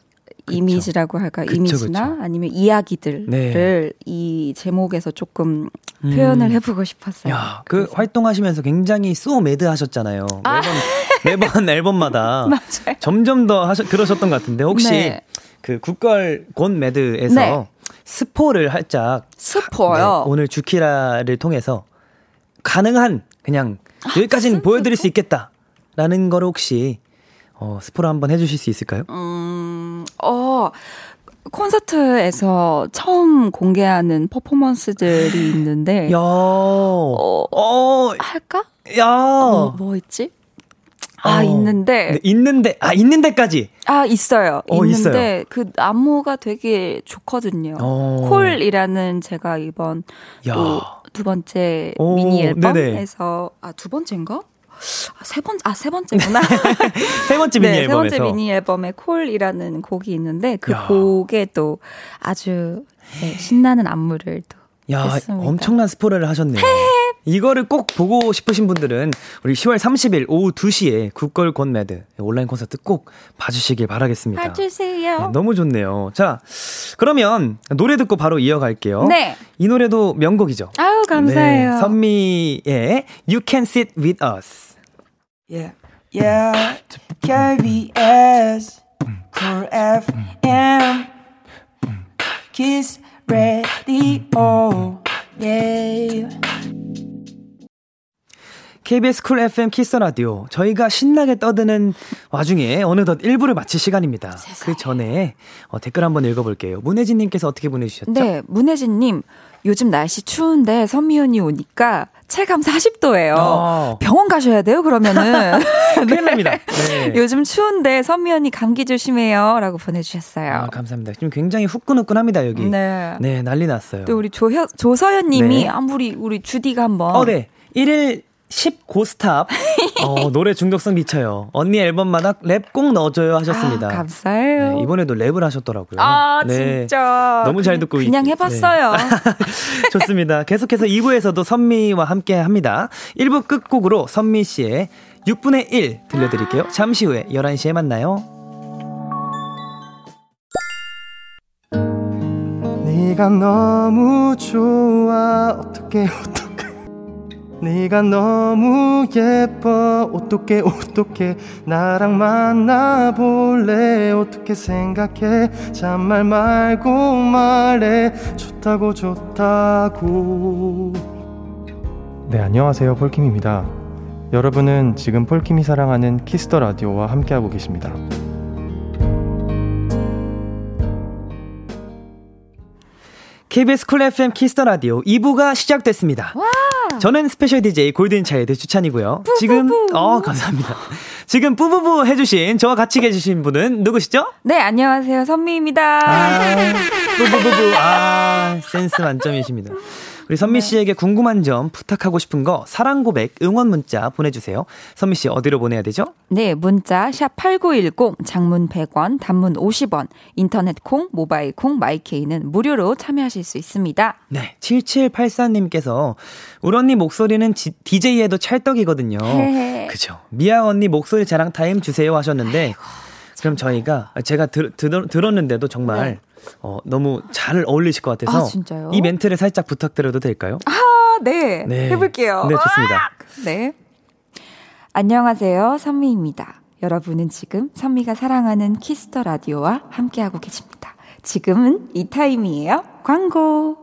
이미지라고 할까 그쵸, 이미지나 그쵸. 아니면 이야기들을 네. 이 제목에서 조금 표현을 해보고 싶었어요. 음. 야, 그 그래서. 활동하시면서 굉장히 so mad 하셨잖아요. 아. 매번 매번 [laughs] 앨범마다 [laughs] 맞아요. 점점 더 하셨 그러셨던 것 같은데 혹시 네. 그 Good Girl Gone Mad에서 네. 스포를 살짝 스포요. 네, 오늘 주키라를 통해서 가능한 그냥 여기까지는 보여드릴 수 있겠다라는 걸 혹시 어, 스포를 한번 해주실 수 있을까요? 음, 어, 콘서트에서 처음 공개하는 퍼포먼스들이 있는데, 야, 어, 어, 할까? 야, 뭐, 뭐 있지? 아, 어. 있는데, 네, 있는데 아 있는 데까지. 아, 있어요. 어, 있는데, 그 안무가 되게 좋거든요. 어. 콜이라는 제가 이번 야. 또두 번째 오, 미니. 앨범에서, 아, 두 번째인가? 아, 세 번, 아, 세 번째구나. [laughs] 세 번째 미니 네, 앨범에서. 세 번째 미니 앨범에 콜이라는 곡이 있는데 그 야. 곡에 또 아주 네, 신나는 안무를 또 야, 했습니다. 엄청난 스포를 하셨네요. 이거를 꼭 보고 싶으신 분들은 우리 10월 30일 오후 2시에 국걸 곤매드 온라인 콘서트 꼭 봐주시길 바라겠습니다. 봐주세요. 네, 너무 좋네요. 자, 그러면 노래 듣고 바로 이어갈게요. 네. 이 노래도 명곡이죠. 아유 감사해요. 네, 선미의 You Can Sit With Us. Yeah, yeah, KBS, Cool FM, Kiss Radio, yeah. KBS 쿨 FM 키스 라디오. 저희가 신나게 떠드는 와중에 어느덧 1부를 마칠 시간입니다. 그 전에 어, 댓글 한번 읽어볼게요. 문혜진님께서 어떻게 보내주셨죠? 네, 문혜진님 요즘 날씨 추운데 선미 언니 오니까 체감 40도예요. 어. 병원 가셔야 돼요. 그러면은 [laughs] 큰일 납니다. 네. 요즘 추운데 선미 언니 감기 조심해요 라고 보내주셨어요. 아, 감사합니다. 지금 굉장히 후끈후끈합니다, 여기. 네. 네, 난리 났어요. 또 우리 조혀, 조서연 님이 네. 아 우리 우리 주디가 한번 어, 네. 1일 10고스탑. 어, 노래 중독성 미쳐요. 언니 앨범마다 랩 꼭 넣어줘요 하셨습니다. 아, 감사해요. 네, 이번에도 랩을 하셨더라고요. 아, 네. 진짜. 너무 잘 듣고 그냥, 그냥 해봤어요. 네. [laughs] 좋습니다. 계속해서 2부에서도 선미와 함께 합니다. 1부 끝곡으로 선미 씨의 6분의 1 들려드릴게요. 아. 잠시 후에 11시에 만나요. 네가 너무 좋아 어떻게 어떻게 네가 너무 예뻐. 어떻게 어떻게 나랑 만나볼래? 어떻게 생각해? 잔말 말고 말해. 좋다고 좋다고. 네 안녕하세요. 폴킴입니다. 여러분은 지금 폴킴이 사랑하는 키스 더 라디오와 함께하고 계십니다. KBS 쿨 FM 키스 더 라디오 2부가 시작됐습니다. 저는 스페셜 DJ 골든 차일드 주찬이고요. 지금 어 감사합니다. [laughs] 지금 뿌부부 해주신 저와 같이 계신 분은 누구시죠? 네, 안녕하세요. 선미입니다. 아, 뿌부부부 아 센스 만점이십니다. 우리 선미 씨에게 궁금한 점, 부탁하고 싶은 거, 사랑 고백, 응원 문자 보내주세요. 선미 씨 어디로 보내야 되죠? 네, 문자 샵 8910 장문 100원, 단문 50원, 인터넷 콩, 모바일 콩, 마이케이는 무료로 참여하실 수 있습니다. 네, 7784님께서 우리 언니 목소리는 지, DJ에도 찰떡이거든요. 그죠. 미아 언니 목소리 자랑 타임 주세요 하셨는데 그럼 저희가 제가 들, 들, 들었는데도 정말 네. 어, 너무 잘 어울리실 것 같아서 아? 이 멘트를 살짝 부탁드려도 될까요? 아, 네. 네. 해볼게요. 네, 좋습니다. 네. 안녕하세요. 선미입니다. 여러분은 지금 선미가 사랑하는 키스 더 라디오와 함께하고 계십니다. 지금은 이 타임이에요. 광고.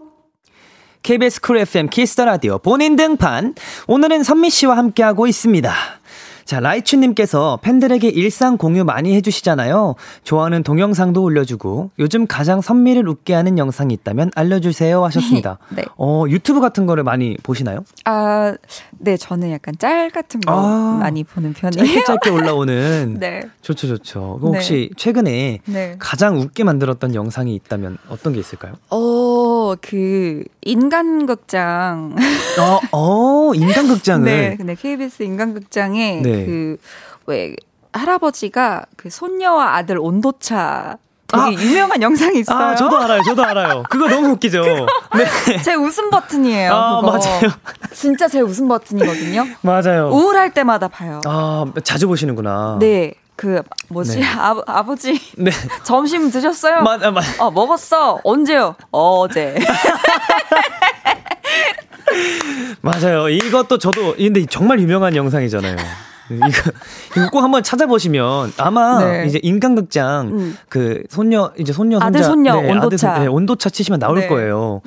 KBS 쿨 FM 키스 더 라디오 본인 등판. 오늘은 선미 씨와 함께하고 있습니다. 자, 라이추님께서 팬들에게 일상 공유 많이 해주시잖아요. 좋아하는 동영상도 올려주고 요즘 가장 선미를 웃게 하는 영상이 있다면 알려주세요 하셨습니다. [laughs] 네. 어, 유튜브 같은 거를 많이 보시나요? 아, 네, 저는 약간 짤 같은 거 아, 많이 보는 편이에요. 짧게 짧게 올라오는. [laughs] 네. 좋죠, 좋죠. 그럼 혹시 최근에 네. 가장 웃게 만들었던 영상이 있다면 어떤 게 있을까요? 어, 그, 인간극장. 어, 어 인간극장을. 네, 근데 KBS 인간극장에 네. 그, 왜, 할아버지가 그 손녀와 아들 온도차 되게 유명한 영상이 있어요. 아, 저도 알아요, 저도 알아요. 그거 너무 웃기죠. 네. [laughs] 제 웃음 버튼이에요. 아, 그거. 맞아요. 진짜 제 웃음 버튼이거든요. [laughs] 맞아요. 우울할 때마다 봐요. 아, 자주 보시는구나. 네. 그 뭐지? 네. 아, 아버지 네. [laughs] 점심 드셨어요? 맞 아, 맞아. 어, 먹었어. 언제요? 어제. [laughs] 맞아요. 이것도 저도, 근데 정말 유명한 영상이잖아요. 이거, 이거 꼭 한번 찾아보시면 아마 네. 이제 인간극장 음. 그 손녀 이제 손녀 아들, 손자 손녀, 네, 온도차. 아들, 네, 온도차 치시면 나올 네. 거예요.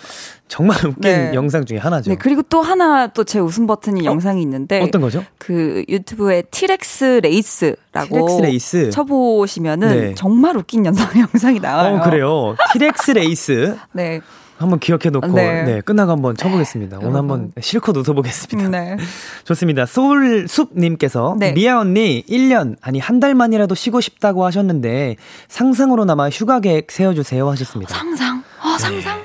정말 웃긴 네. 영상 중에 하나죠. 네, 그리고 또 하나 또 제 웃음 버튼이 영상이 있는데 어떤 거죠? 그 유튜브에 T-rex race라고 T-rex race. 쳐보시면은 네. 정말 웃긴 영상, [laughs] 영상이 나와요. 어, 그래요. T-rex race 네. 한번 기억해 놓고 네. 네. 끝나고 한번 쳐보겠습니다. 오늘 여러분. 한번 실컷 웃어보겠습니다. 네. [laughs] 좋습니다. 소울숲님께서 네. 미아 언니 1년 아니 한 달만이라도 쉬고 싶다고 하셨는데 상상으로나마 휴가 계획 세워주세요 하셨습니다. 상상. 아, 상상.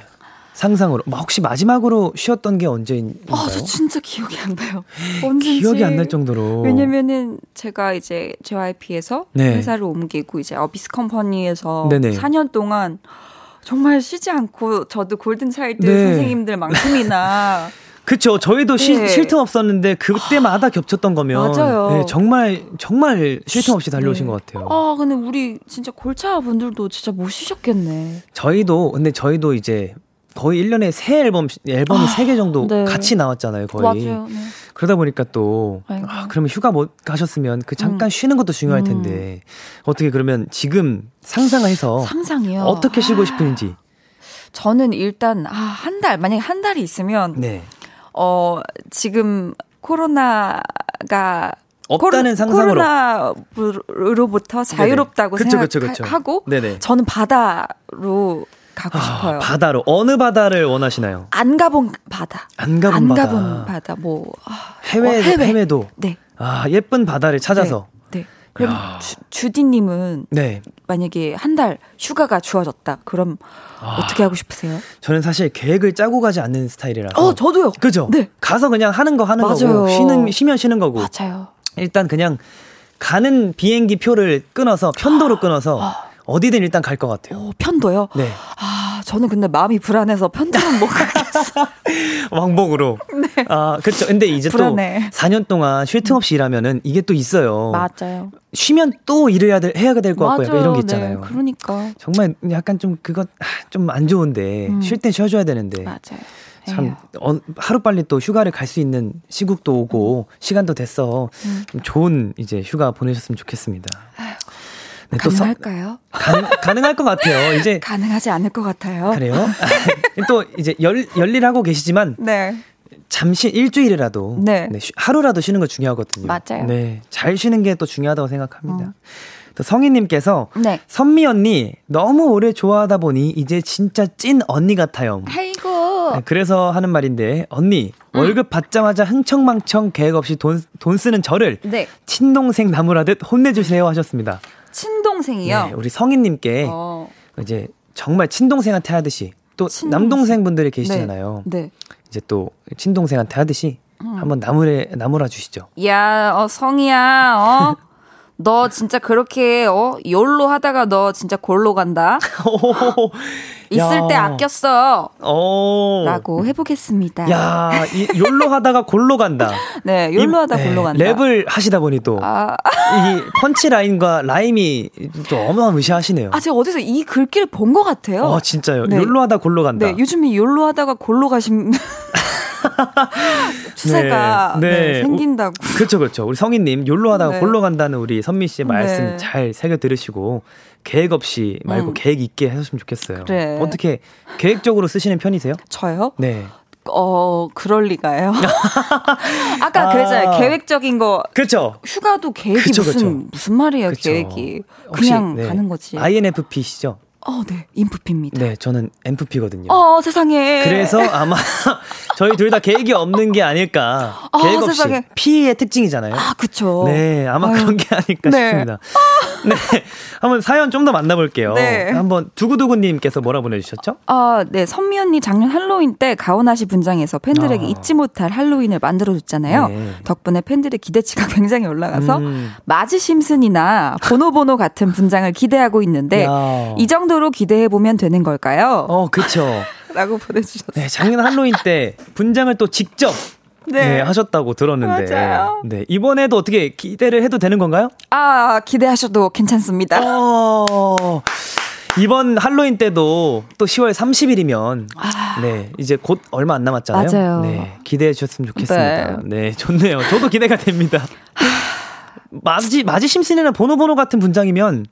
상상으로 뭐 혹시 마지막으로 쉬었던 게 언제인가요? 아, 저 진짜 기억이 안 나요. [gasps] 언제인지. 기억이 안 날 정도로 왜냐면은 제가 이제 JYP에서 네. 회사를 옮기고 이제 어비스 컴퍼니에서 네네. 4년 동안 정말 쉬지 않고 저도 골든 차일드 네. 선생님들만큼이나 [laughs] 그쵸 저희도 쉬, 네. 쉴틈 없었는데 그때마다 [gasps] 겹쳤던 거면 맞아요. 네, 정말 정말 쉴 틈 없이 달려오신 네. 것 같아요. 아 근데 우리 진짜 골차 분들도 진짜 못 쉬셨겠네. 저희도 근데 저희도 이제 거의 1년에 세 앨범 앨범이 세 개 정도 네. 같이 나왔잖아요, 거의. 맞아요. 네. 그러다 보니까 또 아이고. 아, 그러면 휴가 못 가셨으면 그 잠깐 음. 쉬는 것도 중요할 텐데 어떻게 그러면 지금 상상을 해서 상상이요. 어떻게 쉬고 싶은지. 저는 일단 아, 한 달 만약에 한 달이 있으면 네. 어 지금 코로나가 없다는 상상으로. 코로나로부터 자유롭다고. 그쵸, 그쵸, 그쵸. 생각하고 네네. 저는 바다로 가고 싶어요. 아, 바다로 어느 바다를 원하시나요? 안 가본 바다. 안 가본 안 바다. 가본 바다. 뭐 아, 해외, 어, 해외. 해외도 네. 아 예쁜 바다를 찾아서 네. 네. 그럼 야. 주, 주디님은 네. 만약에 한 달 휴가가 주어졌다. 그럼 아. 어떻게 하고 싶으세요? 저는 사실 계획을 짜고 가지 않는 스타일이라서. 어, 저도요. 그죠? 네. 가서 그냥 하는 거 하는 맞아요. 거고 쉬는 쉬면 쉬는 거고. 맞아요. 일단 그냥 가는 비행기 표를 끊어서 편도로 끊어서 어디든 일단 갈 것 같아요. 오, 편도요? 네. 아, 저는 근데 마음이 불안해서 편도는 못 가겠어요. [laughs] 왕복으로. 네. 아, 그렇죠. 근데 이제 불안해. 또 4년 동안 쉴 틈 없이 일하면은 이게 또 있어요. 맞아요. 쉬면 또 일을 해야, 될- 해야 될 것 같고 약간 이런 게 네, 있잖아요. 그러니까. 정말 약간 좀 그거 좀 안 좋은데 음. 쉴땐 쉬어 줘야 되는데 맞아요. 참 에휴. 어, 하루 빨리 또 휴가를 갈 수 있는 시국도 오고 시간도 됐어 음. 좀 좋은 이제 휴가 보내셨으면 좋겠습니다. 네, 또 서- 가능할까요? 가능, 가능할 것 같아요. [laughs] 이제 가능하지 않을 것 같아요. 그래요? [laughs] [laughs] 또 이제 열 열일하고 계시지만 네. 잠시 일주일이라도 네. 쉬- 하루라도 쉬는 거 중요하거든요. 맞아요. 네, 잘 쉬는 게 또 중요하다고 생각합니다. 또 성희님께서 네. 선미 언니 너무 오래 좋아하다 보니 이제 진짜 찐 언니 같아요. 아이고. 네, 그래서 하는 말인데 언니 월급 받자마자 흥청망청 계획 없이 돈, 돈 쓰는 저를 네. 친동생 나무라듯 혼내주세요 하셨습니다. 친동생이요. 네, 우리 성희님께 어. 이제 정말 친동생한테 하듯이 또 친동생. 남동생분들이 계시잖아요. 네. 이제 또 친동생한테 하듯이 한번 나무래 나무라 주시죠. 야, 어, 성이야, 어? [laughs] 너 진짜 그렇게, 어? 열로 하다가 너 진짜 골로 간다? [laughs] 있을 야. 때 아꼈어. 오. 라고 해보겠습니다. 야, 이 욜로 하다가 골로 간다. [laughs] 네, 이- 하다 네, 골로 간다. 랩을 하시다 보니 또 아, 이 펀치 라인과 라임이 좀 어마무시하시네요. 아, 제가 어디서 이 글귀를 본 것 같아요. 아, 진짜요. 네. 욜로 하다 골로 간다. 네, 요즘에 열로 하다가 골로 가신 [laughs] 추세가 네, 네, 네. 생긴다고. 그렇죠, 그렇죠. 우리 성희님 욜로 하다가 네. 골로 간다는 우리 선미 씨의 말씀 네. 잘 새겨 들으시고 계획 없이 말고 음. 계획 있게 하셨으면 좋겠어요. 그래. 어떻게 계획적으로 쓰시는 편이세요? 저요? 네. 어, 그럴 리가요. [laughs] 아까 아. 그랬잖아요. 계획적인 거 그렇죠. 휴가도 계획이 그쵸, 무슨 그쵸. 무슨 말이에요, 그쵸. 계획이. 혹시, 그냥 네. 가는 거지. INFP시죠? 어, 네. 인프피입니다. 네, 저는 NFP거든요. 어, 세상에. 그래서 아마 [laughs] 저희 둘 다 계획이 없는 게 아닐까. 아, 계획 없이 세상에. P의 특징이잖아요. 아, 그쵸. 네, 아마 아유. 그런 게 아닐까 네. 싶습니다. 네, 한번 사연 좀 더 만나볼게요. 네. 한번 두구두구님께서 뭐라 보내주셨죠? 아, 네. 선미 언니 작년 할로윈 때 가오나시 분장에서 팬들에게 아. 잊지 못할 할로윈을 만들어줬잖아요. 네. 덕분에 팬들의 기대치가 [laughs] 굉장히 올라가서 음. 마지 심슨이나 보노보노 같은 분장을 기대하고 있는데 야. 이 정도 로 기대해 보면 되는 걸까요? 어, 그쵸. [laughs] 라고 보내주셨어요. 네, 작년 할로윈 때 분장을 또 직접 네. 하셨다고 들었는데. 맞아요. 네, 이번에도 어떻게 기대를 해도 되는 건가요? 아, 기대하셔도 괜찮습니다. 어, 이번 할로윈 때도 또 10월 30일이면 아. 네 이제 곧 얼마 안 남았잖아요. 맞아요. 네 기대해 주셨으면 좋겠습니다. 네, 좋네요. 저도 기대가 됩니다. 마지 마지 심슨이나 보노보노 같은 분장이면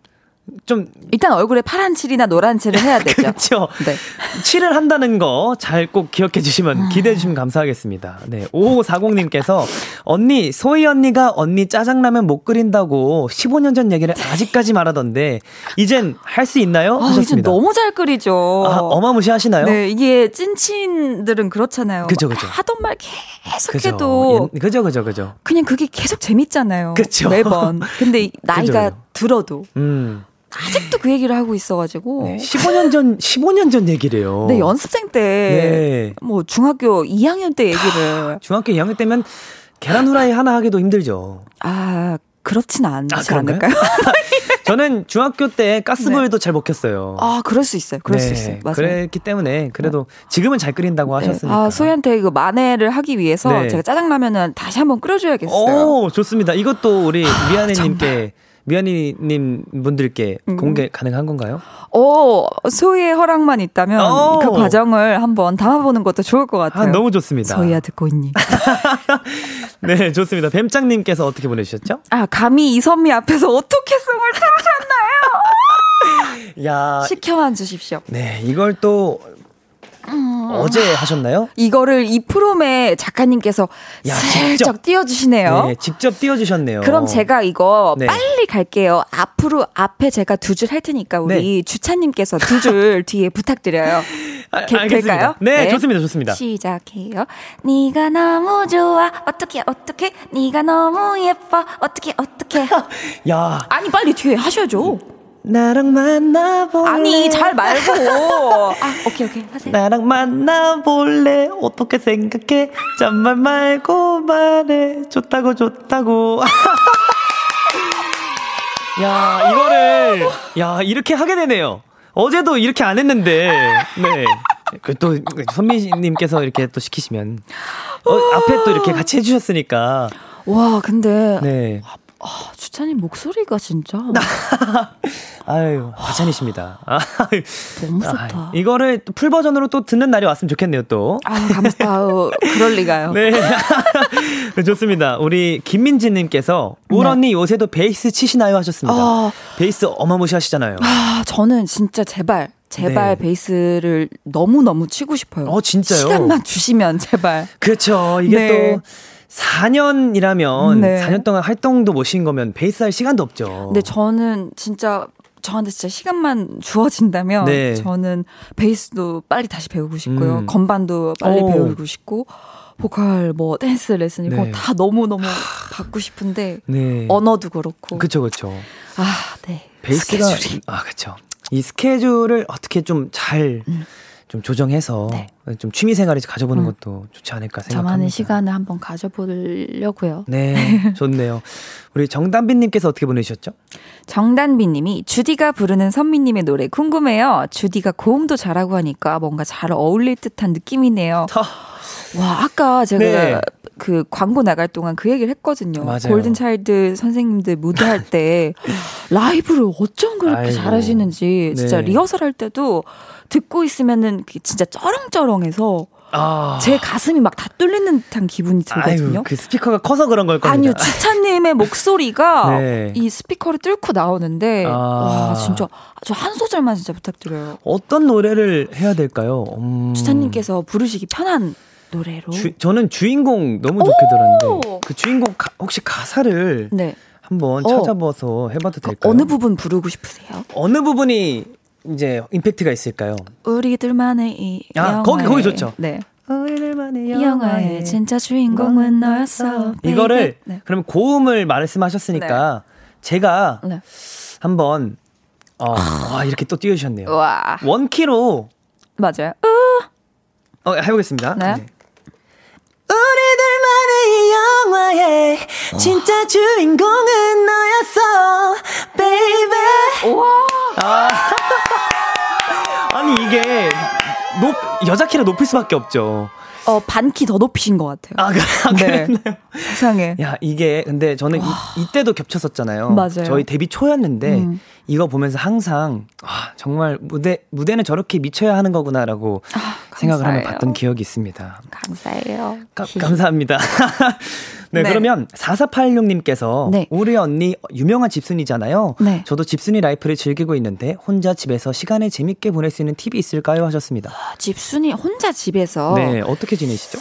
좀 일단 얼굴에 파란 칠이나 노란 칠을 해야 되죠. [laughs] 그렇죠. 네. 칠을 한다는 거 잘 꼭 기억해 주시면 기대해 주시면 감사하겠습니다. 네. 5540님께서 언니, 소희 언니가 언니 짜장라면 못 끓인다고 15년 전 얘기를 아직까지 말하던데 이젠 할 수 있나요? 아, 하셨습니다. 너무 잘 끓이죠. 아, 어마무시하시나요? 네, 이게 찐친들은 그렇잖아요. 그죠, 막 그죠. 하던 말 계속 그죠. 해도 예, 그죠, 그죠, 그죠. 그냥 그게 계속 재밌잖아요. 그쵸. 매번. 근데 이 [laughs] 나이가 그죠. 들어도 음. 아직도 그 얘기를 하고 있어가지고. 네, 15년 전, 15년 전 얘기래요. 네, 연습생 때, 네. 뭐, 중학교 2학년 때 얘기를. 중학교 2학년 때면 계란 후라이 하나 하기도 힘들죠. 아, 그렇진 않지 아? 않을까요? [laughs] 저는 중학교 때 가스보일도 잘못 켰어요. 아, 그럴 수 있어요. 그럴 수 네, 있어요. 맞아요. 그랬기 때문에 그래도 지금은 잘 끓인다고 네. 하셨으니까. 아, 소희한테 이거 만회를 하기 위해서 네. 제가 짜장라면은 다시 한번 끓여줘야겠어요. 오, 좋습니다. 이것도 우리 미안해님께 미안이님 분들께 음. 공개 가능한 건가요? 오, 소희의 허락만 있다면 오. 그 과정을 한번 담아보는 것도 좋을 것 아, 같아요. 너무 좋습니다. 소희야 듣고 있니? [laughs] 네, 좋습니다. 뱀짱님께서 어떻게 보내주셨죠? 아, 감히 이선미 앞에서 어떻게 숨을 참으셨나요? 야, [laughs] 시켜만 주십시오. 네, 이걸 또 음. 어제 하셨나요? 이거를 이 프롬에 작가님께서 야, 슬쩍 직접. 띄워주시네요. 네, 직접 띄워주셨네요. 그럼 제가 이거 네. 빨리 갈게요. 앞으로 앞에 제가 두 줄 할 테니까 우리 주차님께서 두 줄 [laughs] 뒤에 부탁드려요. 아, 게-. 될까요? 네, 네. 좋습니다, 좋습니다. 시작해요. 네가 너무 좋아. 어떻게 어떻게? 네가 너무 예뻐. 어떻게 어떻게? [laughs] 야, 아니 빨리 뒤에 하셔야죠. 나랑 만나볼래? 아니 잘 말고. 아 오케이 오케이 하세요. 나랑 만나볼래? 어떻게 생각해? 잔말 말고 말해. 좋다고, 좋다고. [laughs] 야, 이거를, 야, 이렇게 하게 되네요. 어제도 이렇게 안 했는데, 네. 그또 선미님께서 이렇게 또 시키시면 어, 앞에 또 이렇게 같이 해주셨으니까 와, 근데 네. 아, 주찬님 목소리가 진짜 [laughs] 아유 화찬이십니다. 아, 너무 좋다. 아, 이거를 또풀 버전으로 또 듣는 날이 왔으면 좋겠네요 또. 아, 감사해요. [laughs] 그럴 리가요. 네. [laughs] 네, 좋습니다. 우리 김민지 님께서 울 네. 언니 요새도 베이스 치시나요 하셨습니다. 아. 베이스 어마무시하시잖아요. 아, 저는 진짜 제발 제발 네. 베이스를 너무 너무 치고 싶어요. 어, 진짜요? 시간만 주시면 제발. 그렇죠. 이게 네. 또 4년이라면 네. 4년 동안 활동도 못쉰 거면 베이스 할 시간도 없죠. 근데 저는 진짜 저한테 진짜 시간만 주어진다면 네. 저는 베이스도 빨리 다시 배우고 싶고요. 음. 건반도 빨리 오. 배우고 싶고 보컬 뭐 댄스 레슨 이거 네. 다 너무 너무 받고 싶은데 네. 언어도 그렇고. 그쵸, 그쵸. 아, 네. 베이스가 스케줄이. 아 그렇죠. 이 스케줄을 어떻게 좀잘 좀 음. 조정해서 네. 좀 취미 생활을 가져보는 음. 것도 좋지 않을까 생각합니다. 저만의 시간을 한번 가져보려고요. 네, [laughs] 좋네요. 우리 정단빈님께서 어떻게 보내주셨죠? 정단비님이 주디가 부르는 선미님의 노래 궁금해요. 주디가 고음도 잘하고 하니까 뭔가 잘 어울릴 듯한 느낌이네요. 와 아까 제가 네. 그 광고 나갈 동안 그 얘기를 했거든요. 맞아요. 골든 차일드 선생님들 무대할 때 [laughs] 라이브를 어쩜 그렇게 아이고. 잘하시는지 진짜 네. 리허설 할 때도 듣고 있으면은 그게 진짜 쩌렁쩌렁해서 아, 제 가슴이 막 다 뚫리는 듯한 기분이 들거든요. 아유, 그 스피커가 커서 그런 걸 겁니다. 아니요, 지찬님의 목소리가 [laughs] 네. 이 스피커를 뚫고 나오는데, 아. 와, 진짜, 저 한 소절만 진짜 부탁드려요. 어떤 노래를 해야 될까요? 음, 지찬님께서 부르시기 편한 노래로. 주, 저는 주인공 너무 좋게 들었는데 그 주인공 가- 혹시 가사를 네. 한번 어. 찾아봐서 해봐도 그 될까요? 어느 부분 부르고 싶으세요? 어느 부분이 이제 임팩트가 있을까요? 우리들만의 이 아, 거기, 거기 좋죠. 네. 우리들만의 이 영화의 진짜 주인공은 너였어. 이거를. 네. 그러면 고음을 말씀하셨으니까 제가 네. 한번 어, 와, 이렇게 또 띄워주셨네요. 와, 원키로 맞아요. 어, 해보겠습니다. 네. 우리들만의 영화의 진짜 주인공은 너였어, baby. 아. [laughs] 아니 이게 높 여자 키를 높일 수밖에 없죠. 어, 반 키 더 높이신 것 같아요. 아, 그- 아 네. 그랬나요? 세상에. 야 이게 근데 저는 이, 이때도 겹쳤었잖아요. 맞아요. 저희 데뷔 초였는데 음. 이거 보면서 항상 아, 정말 무대 무대는 저렇게 미쳐야 하는 거구나라고 생각을 하며 아. 봤던 기억이 있습니다. 감사해요. 가- 감사합니다. [laughs] 네, 네. 그러면 4486님께서 네. 우리 언니 유명한 집순이잖아요. 네. 저도 집순이 라이프를 즐기고 있는데 혼자 집에서 시간을 재밌게 보낼 수 있는 팁이 있을까요? 하셨습니다. 집순이 혼자 집에서 네, 어떻게 지내시죠?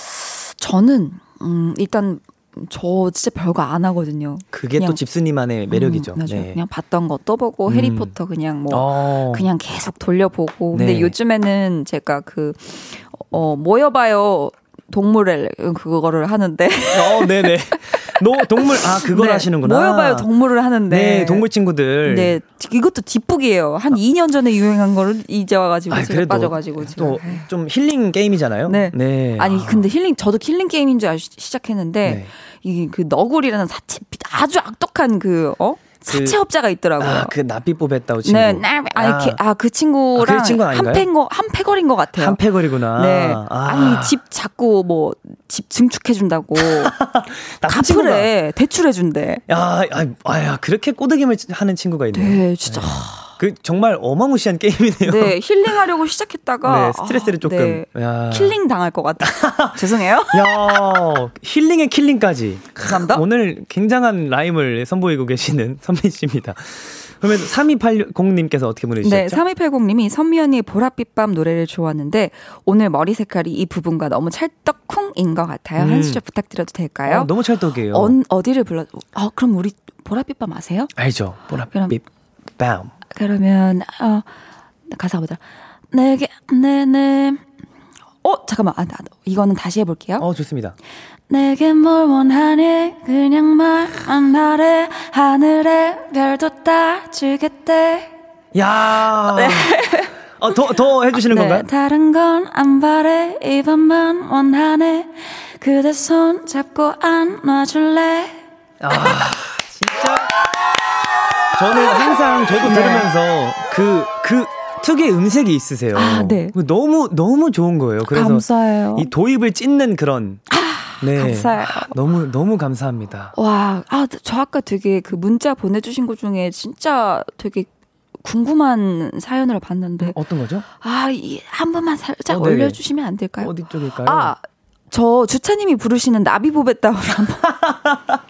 저는 음 일단 저 진짜 별거 안 하거든요. 그게 그냥- 또 집순이만의 매력이죠. 음. 네. 그냥 봤던 거또 보고 음. 해리포터 그냥 뭐 어. 그냥 계속 돌려보고. 근데 네. 요즘에는 제가 그 어, 모여봐요 동물을 그거를 하는데 어, 네네. 노, 동물, 아, 그걸 네, 하시는구나. 모여봐요 동물을 하는데 네, 동물 친구들. 네 이것도 뒷북이에요. 한 2년 전에 유행한 거를 이제 와가지고 아, 제가 빠져가지고 지금. 또좀 힐링 게임이잖아요. 네. 아니 근데 힐링 저도 힐링 게임인 줄 알- 시작했는데 네. 이그 너구리라는 사채 아주 악독한 그 어? 사채업자가 있더라고요. 아, 그 나비 뽑았다고 친구. 네, 나, 아, 그, 아, 그 친구랑 아, 그? 한 패거, 한 패거린 것 같아요. 한 패거리구나. 네. 아. 아. 니집 자꾸 뭐, 집 증축해 준다고. [laughs] 나쁜 친구가. 갚으래. 대출해 준대. 야, 아, 아야, 그렇게 꼬드김을 하는 친구가 있네요. 네, 진짜. 그 정말 어마무시한 게임이네요. 네, 힐링하려고 시작했다가. [laughs] 네, 스트레스를 아, 조금. 네. 야. killing 당할 것 같아. [laughs] 죄송해요. 야, 힐링에 killing까지. 감사합니다. [laughs] 오늘 굉장한 라임을 선보이고 계시는 선미 씨입니다. 그러면 3280님께서 어떻게 보내주셨죠? 네, 3280님이 선미 언니의 보랏빛 밤 노래를 좋아하는데 오늘 머리 색깔이 이 부분과 너무 찰떡쿵인 것 같아요. 음. 한 소절 부탁드려도 될까요? 어, 너무 찰떡이에요. 언, 어디를 불러? 아, 그럼 우리 보랏빛 밤 아세요? 알죠? 보랏빛 밤. 그러면 어 가사 보자. 내게 내내 어 잠깐만 아, 나, 이거는 다시 해볼게요. 어, 좋습니다. 내게 뭘 원하니 그냥 말만 하래 하늘에 별도 따주겠대. 야 어, 더, 더 해주시는 네, 건가요? 다른 건 안 바래 이 밤만 원하네 그대 손 잡고 안아줄래. 진짜. 저는 항상 저도 네. 들으면서 그, 그, 특유의 음색이 있으세요. 아, 네. 너무 너무 좋은 거예요. 그래서 감사해요. 이 도입을 찢는 그런 네. 감사해요. 너무 너무 감사합니다. 와, 아, 저 아까 되게 그 문자 보내주신 것 중에 진짜 되게 궁금한 사연을 봤는데, 어떤 거죠? 아, 이, 한 번만 살짝 어, 네네. 올려주시면 안 될까요? 어디 쪽일까요? 아, 저 주차님이 부르시는 나비보베 따오를 한번. [laughs]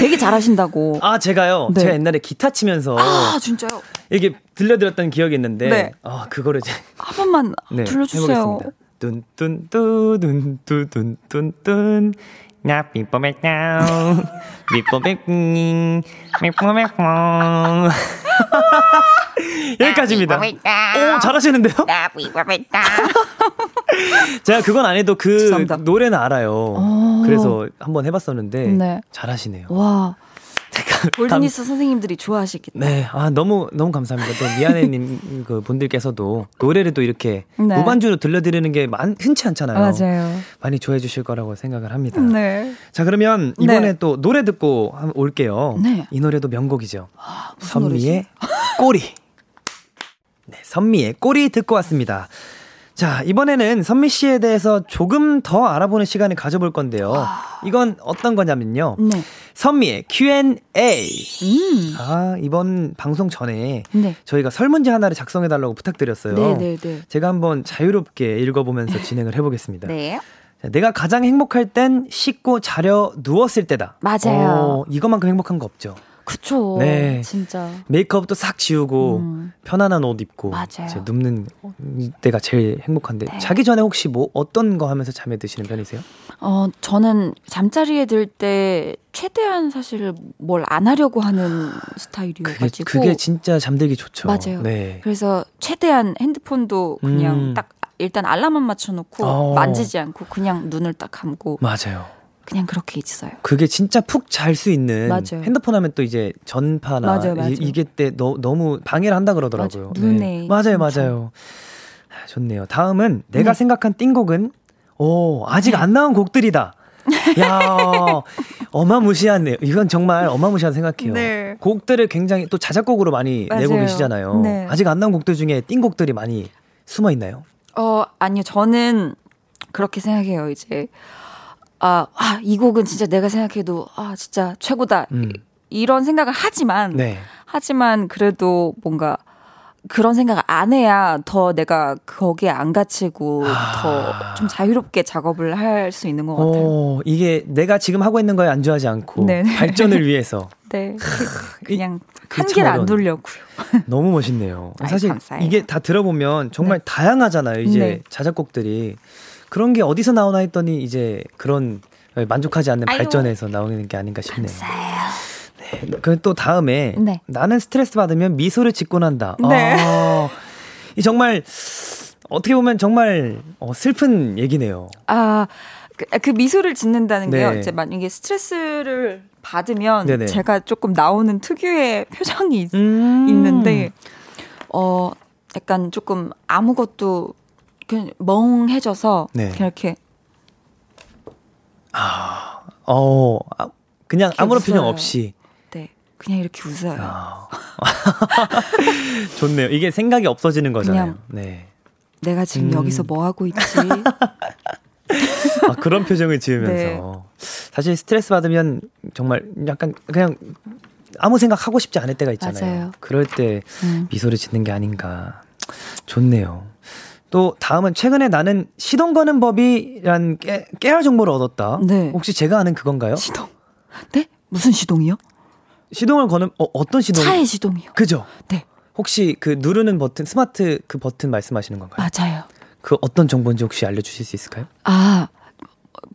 되게 잘하신다고. 아, 제가요. 네. 제가 옛날에 기타 치면서 아, 진짜요? 이게 들려드렸던 기억이 있는데 네. 아, 그거를 이제 한 번만 네, 들려주세요. 뚠뚠뚜둔뚜둔뚠뚠 나 삐뽀백다운 삐뽀백닝 삐뽀백뽕 [laughs] 여기까지입니다. 오 잘하시는데요? [laughs] [laughs] 제가 그건 안 해도 그 죄송합니다. 노래는 알아요. 오. 그래서 한번 해봤었는데 네. 잘하시네요. 와, 감- 골드니스 선생님들이 좋아하시겠다. 네, 아 너무 너무 감사합니다. 또 미안해님 그 분들께서도 노래를 또 이렇게 네. 무반주로 들려드리는 게 많, 흔치 않잖아요. 맞아요. 많이 좋아해 주실 거라고 생각을 합니다. 네. 자 그러면 이번에 네. 또 노래 듣고 올게요. 네. 이 노래도 명곡이죠. 무슨 선미의 꼬리. 네, 선미의 꼬리 듣고 왔습니다. 자, 이번에는 선미 씨에 대해서 조금 더 알아보는 시간을 가져볼 건데요. 이건 어떤 거냐면요. 네. 선미의 Q&A. 음. 아, 이번 방송 전에 네. 저희가 설문지 하나를 작성해 달라고 부탁드렸어요. 네, 네, 네. 제가 한번 자유롭게 읽어보면서 진행을 해보겠습니다. 네. 자, 내가 가장 행복할 땐 씻고 자려 누웠을 때다. 맞아요. 어, 이것만큼 행복한 거 없죠. 그쵸. 네. 진짜. 메이크업도 싹 지우고 음. 편안한 옷 입고 맞아요. 눕는 때가 제일 행복한데 네. 자기 전에 혹시 뭐 어떤 거 하면서 잠에 드시는 편이세요? 어, 저는 잠자리에 들 때 최대한 사실 뭘 안 하려고 하는 그게, 스타일이어 가지고. 그게 진짜 잠들기 좋죠. 맞아요. 네. 그래서 최대한 핸드폰도 그냥 음. 딱 일단 알람만 맞춰 놓고 어. 만지지 않고 그냥 눈을 딱 감고 맞아요. 그냥 그렇게 있어요. 그게 진짜 푹 잘 수 있는 맞아요. 핸드폰 하면 또 이제 전파나 맞아요, 맞아요. 이, 게 때 너, 너무 방해를 한다 그러더라고요. 맞아요. 눈에 맞아요, 엄청. 맞아요. 아, 좋네요. 다음은 내가 네. 생각한 띵곡은 오 아직 네. 안 나온 곡들이다. 야 [laughs] 어마무시하네요. 이건 정말 어마무시한 생각해요. 네. 곡들을 굉장히 또 자작곡으로 많이 내고 맞아요. 계시잖아요. 네. 아직 안 나온 곡들 중에 띵곡들이 많이 숨어 있나요? 어, 아니요. 저는 그렇게 생각해요. 이제 아, 아, 이 곡은 진짜 내가 생각해도 아, 진짜 최고다. 음. 이런 생각을 하지만 네. 하지만 그래도 뭔가 그런 생각을 안 해야 더 내가 거기에 안 갇히고 아. 더좀 자유롭게 작업을 할 수 있는 것 같아요. 오, 이게 내가 지금 하고 있는 거에 안주하지 않고 네네. 발전을 위해서 [laughs] 네. [laughs] 그냥 그 한계를 안. 돌려고요. [laughs] 너무 멋있네요. 아이, 사실 감사해요. 이게 다 들어보면 정말 다양하잖아요. 이제 네. 자작곡들이 그런 게 어디서 나오나 했더니 이제 그런 만족하지 않는 아이고. 발전에서 나오는 게 아닌가 싶네요. 네. 그또 다음에 네. 나는 스트레스 받으면 미소를 짓곤 한다. 네. 아, 이 정말 어떻게 보면 정말 어, 슬픈 얘기네요. 아, 그, 그 미소를 짓는다는 게요. 네. 이제 만약에 스트레스를 받으면 네네. 제가 조금 나오는 특유의 표정이 있, 음. 있는데, 어, 약간 조금 아무것도 그냥 멍해져서 네. 그냥 이렇게 어, 아, 그냥 이렇게 아무런 표정 웃어요. 없이. 네, 그냥 이렇게 웃어요. 아. [laughs] 좋네요. 이게 생각이 없어지는 거잖아요. 그냥. 네. 내가 지금 음. 여기서 뭐 하고 있지? [laughs] 아, 그런 표정을 지으면서. 네. 사실 스트레스 받으면 정말 약간 그냥 아무 생각 하고 싶지 않을 때가 있잖아요. 맞아요. 그럴 때 음. 미소를 짓는 게 아닌가. 좋네요. 또 다음은 최근에 나는 시동 거는 법이란 깨, 깨알 정보를 얻었다. 네. 혹시 제가 아는 그건가요? 시동. 네? 무슨 시동이요? 시동을 거는 어, 어떤 시동? 차의 시동이요. 그죠? 네, 혹시 그 누르는 버튼 스마트 그 버튼 말씀하시는 건가요? 맞아요. 그 어떤 정보인지 혹시 알려주실 수 있을까요? 아,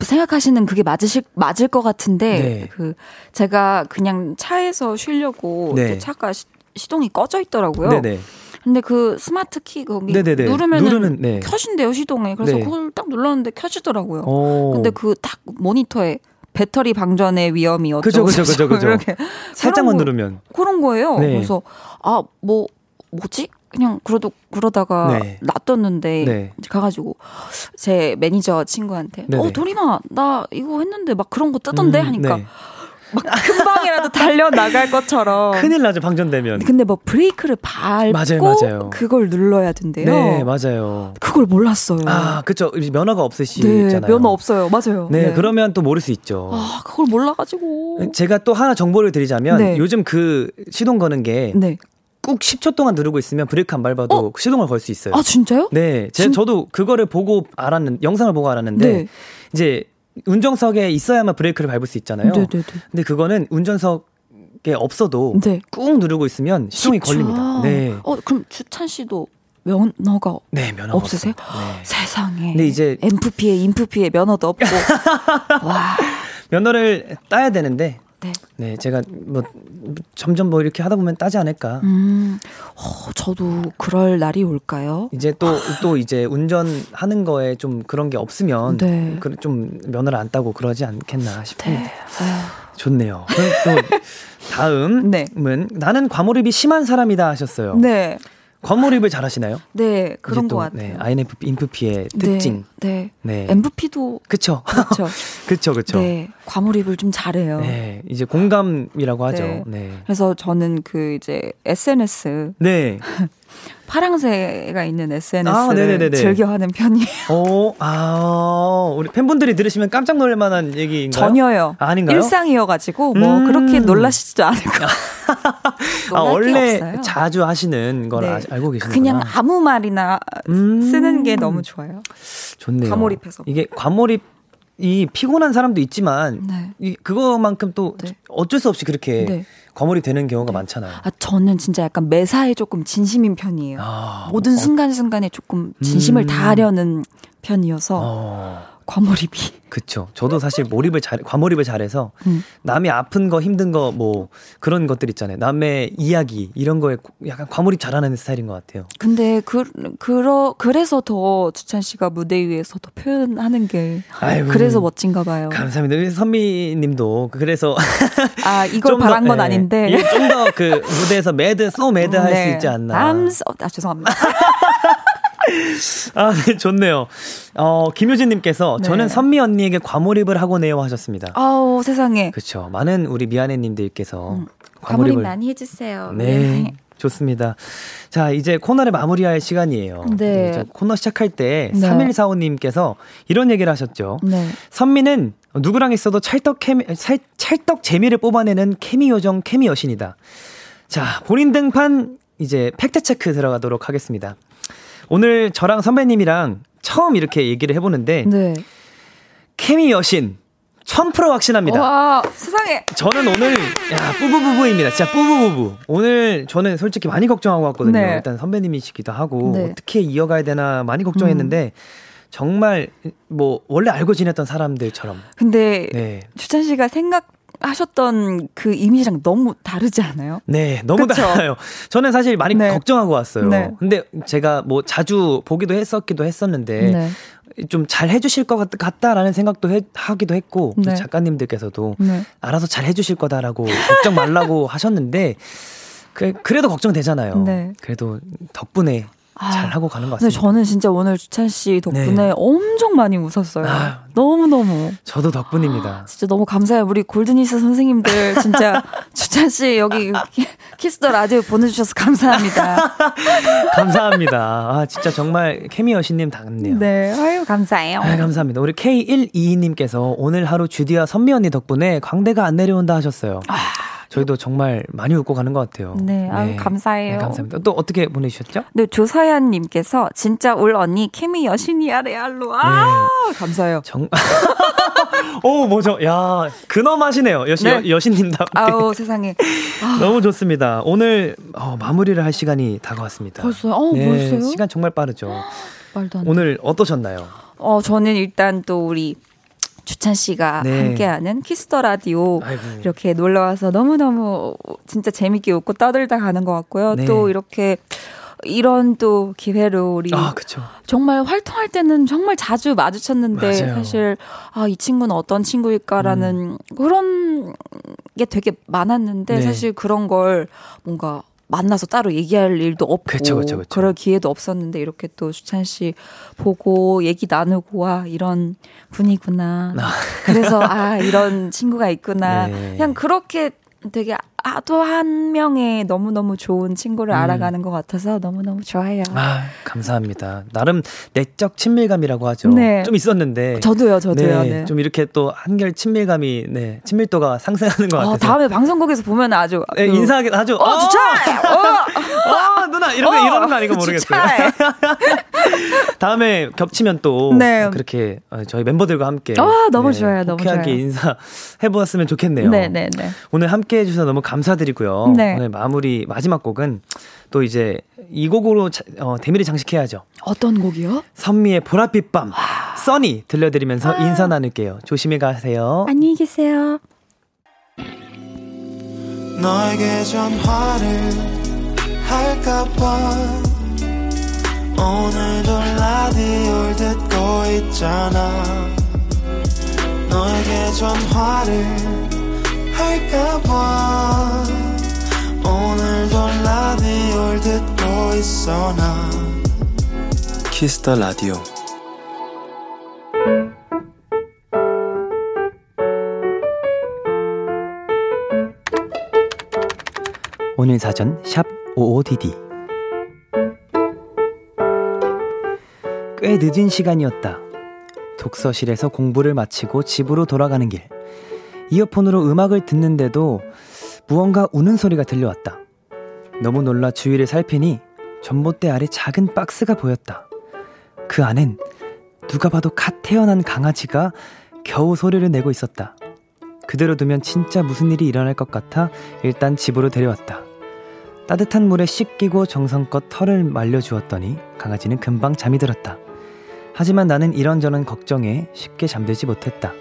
생각하시는 그게 맞으실 맞을 것 같은데 네. 그 제가 그냥 차에서 쉬려고 네. 차가 시, 시동이 꺼져 있더라고요. 네네. 근데 그 스마트 키 거기 네네네. 누르면은 누르는, 네. 켜진대요 시동이. 그래서 네. 그걸 딱 눌렀는데 켜지더라고요. 오. 근데 그 딱 모니터에 배터리 방전의 위험이 어쩌고 그죠, 그죠. 이렇게 살짝만 거- 누르면. 그런 거예요. 네. 그래서 아 뭐 뭐지? 그냥 그러도 그러다가 네. 놔뒀는데 네. 이제 가가지고 제 매니저 친구한테 네네. 어 도리마 나 이거 했는데 막 그런 거 뜨던데 음, 하니까 네. 막 금방이라도 달려 나갈 것처럼. [laughs] 큰일 나죠 방전되면. 근데 뭐 브레이크를 밟고 맞아요, 맞아요. 그걸 눌러야 된대요. 네 맞아요. 그걸 몰랐어요. 아 그쵸 면허가 없으시잖아요. 네, 면허 없어요. 맞아요. 네, 그러면 또 모를 수 있죠. 아, 그걸 몰라가지고. 제가 또 하나 정보를 드리자면 네. 요즘 그 시동 거는 게 네. 꾹 10초 동안 누르고 있으면 브레이크 안 밟아도 시동을 걸 수 있어요. 아, 진짜요? 네, 제, 진- 저도 그거를 보고 알았는 영상을 보고 알았는데 네. 이제 운전석에 있어야만 브레이크를 밟을 수 있잖아요. 네네네. 근데 그거는 운전석에 없어도 네. 꾹 누르고 있으면 시동이 10초. 걸립니다. 네, 어, 그럼 주찬 씨도 면허가 네 면허 없으세요? 네. 세상에. 근데 이제- 엠프피에 인프피에 면허도 없고. [laughs] 와. 면허를 따야 되는데 네. 네, 제가 뭐 점점 뭐 이렇게 하다 보면 따지 않을까. 음. 어, 저도 그럴 날이 올까요? 이제 또또 이제 운전하는 거에 좀 그런 게 없으면 네. 그- 좀 면허를 안 따고 그러지 않겠나 싶습니다. 네. 좋네요. 또 다음은 네. 나는 과몰입이 심한 사람이다 하셨어요. 네. 과몰입을 잘 하시나요? 네, 그런 또, 것 같아요. 네, INFP, 인프피의 특징. 네. 네. 네. MVP도 그쵸. 그렇죠. [laughs] 그쵸, 그쵸. 네. 과몰입을 좀 잘해요. 네, 이제 공감이라고 하죠. 네. 네. 그래서 저는 그 이제 SNS 네. 파랑새가 있는 아, SNS를 네네네네. 즐겨하는 편이에요. 어, 아, 우리 팬분들이 들으시면 깜짝 놀랄 만한 얘기인가요? 전혀요. 아, 아닌가요? 일상이어가지고 뭐 음. 그렇게 놀라시지도 않을 거예요. [laughs] 아, 원래 없어요. 자주 하시는 걸 네. 아, 알고 계시는구나. 그냥 아무 말이나 음. 쓰는 게 너무 좋아요. 좋네요. 과몰입해서. 이게 과몰입 이 피곤한 사람도 있지만 네. 이 그거만큼 또 네. 어쩔 수 없이 그렇게 네. 과몰입 되는 경우가 많잖아요. 아 저는 진짜 약간 매사에 조금 진심인 편이에요. 아, 모든 어, 순간순간에 조금 진심을 음. 다하려는 편이어서 어, 과몰입이. 그쵸. 저도 사실 몰입을 잘, 과몰입을 잘해서 음. 남이 아픈 거, 힘든 거, 뭐 그런 것들 있잖아요. 남의 이야기 이런 거에 약간 과몰입 잘하는 스타일인 것 같아요. 근데 그 그러 그래서 더 주찬 씨가 무대 위에서 더 표현하는 게 아이고. 그래서 멋진가 봐요. 감사합니다. 우리 선미님도 그래서 아 이걸 좀 더, 바란 건 예, 아닌데. 예, 좀더 그 무대에서 mad, so mad 할수 네. 있지 않나. 남스 아 죄송합니다. 아, 네, 좋네요. 어, 김효진님께서 네. 저는 선미 언니에게 과몰입을 하고네요 하셨습니다. 아우 세상에. 그렇죠. 많은 우리 미아내님들께서 음, 과몰입 과몰입을 많이 해주세요. 네. 좋습니다. 자, 이제 코너를 마무리할 시간이에요. 네. 이제 코너 시작할 때 네. 3145님께서 이런 얘기를 하셨죠. 네. 선미는 누구랑 있어도 찰떡 케미, 찰, 찰떡 재미를 뽑아내는 케미 요정 케미 여신이다. 자, 본인 등판 이제 팩트 체크 들어가도록 하겠습니다. 오늘 저랑 선배님이랑 처음 이렇게 얘기를 해보는데 네. 케미 여신 1000% 확신합니다. 와 세상에. 저는 오늘 야 뿌부부부입니다. 진짜 뿌부부부. 오늘 저는 솔직히 많이 걱정하고 왔거든요. 네. 일단 선배님이시기도 하고 네. 어떻게 이어가야 되나 많이 걱정했는데 정말 뭐 원래 알고 지냈던 사람들처럼 근데 네. 주찬 씨가 생각 하셨던 그 이미지랑 너무 다르지 않아요? 네, 너무 그쵸? 달라요. 저는 사실 많이 네. 걱정하고 왔어요. 네. 근데 제가 뭐 자주 보기도 했었기도 했었는데 네. 좀잘 해주실 것 같, 같다라는 생각도 해- 하기도 했고 또 네. 작가님들께서도 네. 알아서 잘 해주실 거다라고 걱정 말라고 [laughs] 하셨는데 그, 그래도 걱정되잖아요. 네. 그래도 덕분에 아, 잘 하고 가는 것 같습니다. 저는 진짜 오늘 주찬 씨 덕분에 네. 엄청 많이 웃었어요. 아유. 너무 너무 저도 덕분입니다. 진짜 너무 감사해요. 우리 골드니스 선생님들 진짜 [laughs] 주찬 씨 여기 키스 더 라디오 보내주셔서 감사합니다. [laughs] 감사합니다. 아 진짜 정말 케미 여신님 닮네요. 네, 아유 감사해요. 아, 감사합니다. 우리 K122님께서 오늘 하루 주디와 선미 언니 덕분에 광대가 안 내려온다 하셨어요. 저희도 정말 많이 웃고 가는 것 같아요. 네, 아유, 감사해요. 네, 감사합니다. 또 어떻게 보내주셨죠? 네, 조사연님께서 진짜 울 언니 케미 여신이야 레알로 아 감사해요. 정, [laughs] 오, 뭐죠? 야, 근엄하시네요. 여신, 네. 여, 신님답 아우 세상에 너무 좋습니다. 오늘 어, 마무리를 할 시간이 다가왔습니다. 벌써요? 어, 네, 벌써요? 시간 정말 빠르죠. [gasps] 말도 안 돼. 오늘 어떠셨나요? 어 저는 일단 또 우리 주찬 씨가 네. 함께하는 키스 더 라디오 아이고. 이렇게 놀러 와서 너무 너무 진짜 재밌게 웃고 떠들다 가는 것 같고요. 네. 또 이렇게 이런 또 기회로 우리 아. 정말 활동할 때는 정말 자주 마주쳤는데 맞아요. 사실 아 이 친구는 어떤 친구일까라는 그런 게 되게 많았는데 네. 사실 그런 걸 뭔가 만나서 따로 얘기할 일도 없고 그쵸, 그쵸, 그쵸. 그럴 기회도 없었는데 이렇게 또 수찬 씨 보고 얘기 나누고 와 이런 분이구나. 그래서 아 이런 친구가 있구나. [laughs] 네. 그냥 그렇게 되게 아, 또 한 명의 너무너무 좋은 친구를 음. 알아가는 것 같아서 너무너무 좋아요. 아, 감사합니다. 나름 내적 친밀감이라고 하죠. 네. 좀 있었는데. 저도요, 저도요. 네, 네. 좀 이렇게 또 한결 친밀감이, 네, 친밀도가 상승하는 것 같아서. 어, 다음에 방송국에서 보면 아주 네, 그- 인사하게 하죠. 어, 주차이! 어, 아, 누나, 거, 어, 이러는 거 아닌가 모르겠어요. [laughs] 다음에 겹치면 또 네. 그렇게 어, 저희 멤버들과 함께 아, 너무 좋아요, 너무 좋아요. 인사해보았으면 좋겠네요. 네, 네, 네. 오늘 함께 해주셔서 너무 감사 드리고요. 네. 오늘 마무리 마지막 곡은 또 이제 이 곡으로 자- 어, 대미를 장식해야죠. 어떤 곡이요? 선미의 보랏빛 밤, 써니 들려드리면서 인사 나눌게요. 조심히 가세요. 안녕히 계세요. 너에게 전화를 할까봐 오늘도 라디오를 듣고 있잖아 너에게 전화를 할까봐 오늘도 라디오를 듣고 있어 나 키스터 라디오 오늘 사전 샵 55DD 꽤 늦은 시간이었다. 독서실에서 공부를 마치고 집으로 돌아가는 길. 이어폰으로 음악을 듣는데도 무언가 우는 소리가 들려왔다. 너무 놀라 주위를 살피니 전봇대 아래 작은 박스가 보였다. 그 안엔 누가 봐도 갓 태어난 강아지가 겨우 소리를 내고 있었다. 그대로 두면 진짜 무슨 일이 일어날 것 같아 일단 집으로 데려왔다. 따뜻한 물에 씻기고 정성껏 털을 말려주었더니 강아지는 금방 잠이 들었다. 하지만 나는 이런저런 걱정에 쉽게 잠들지 못했다.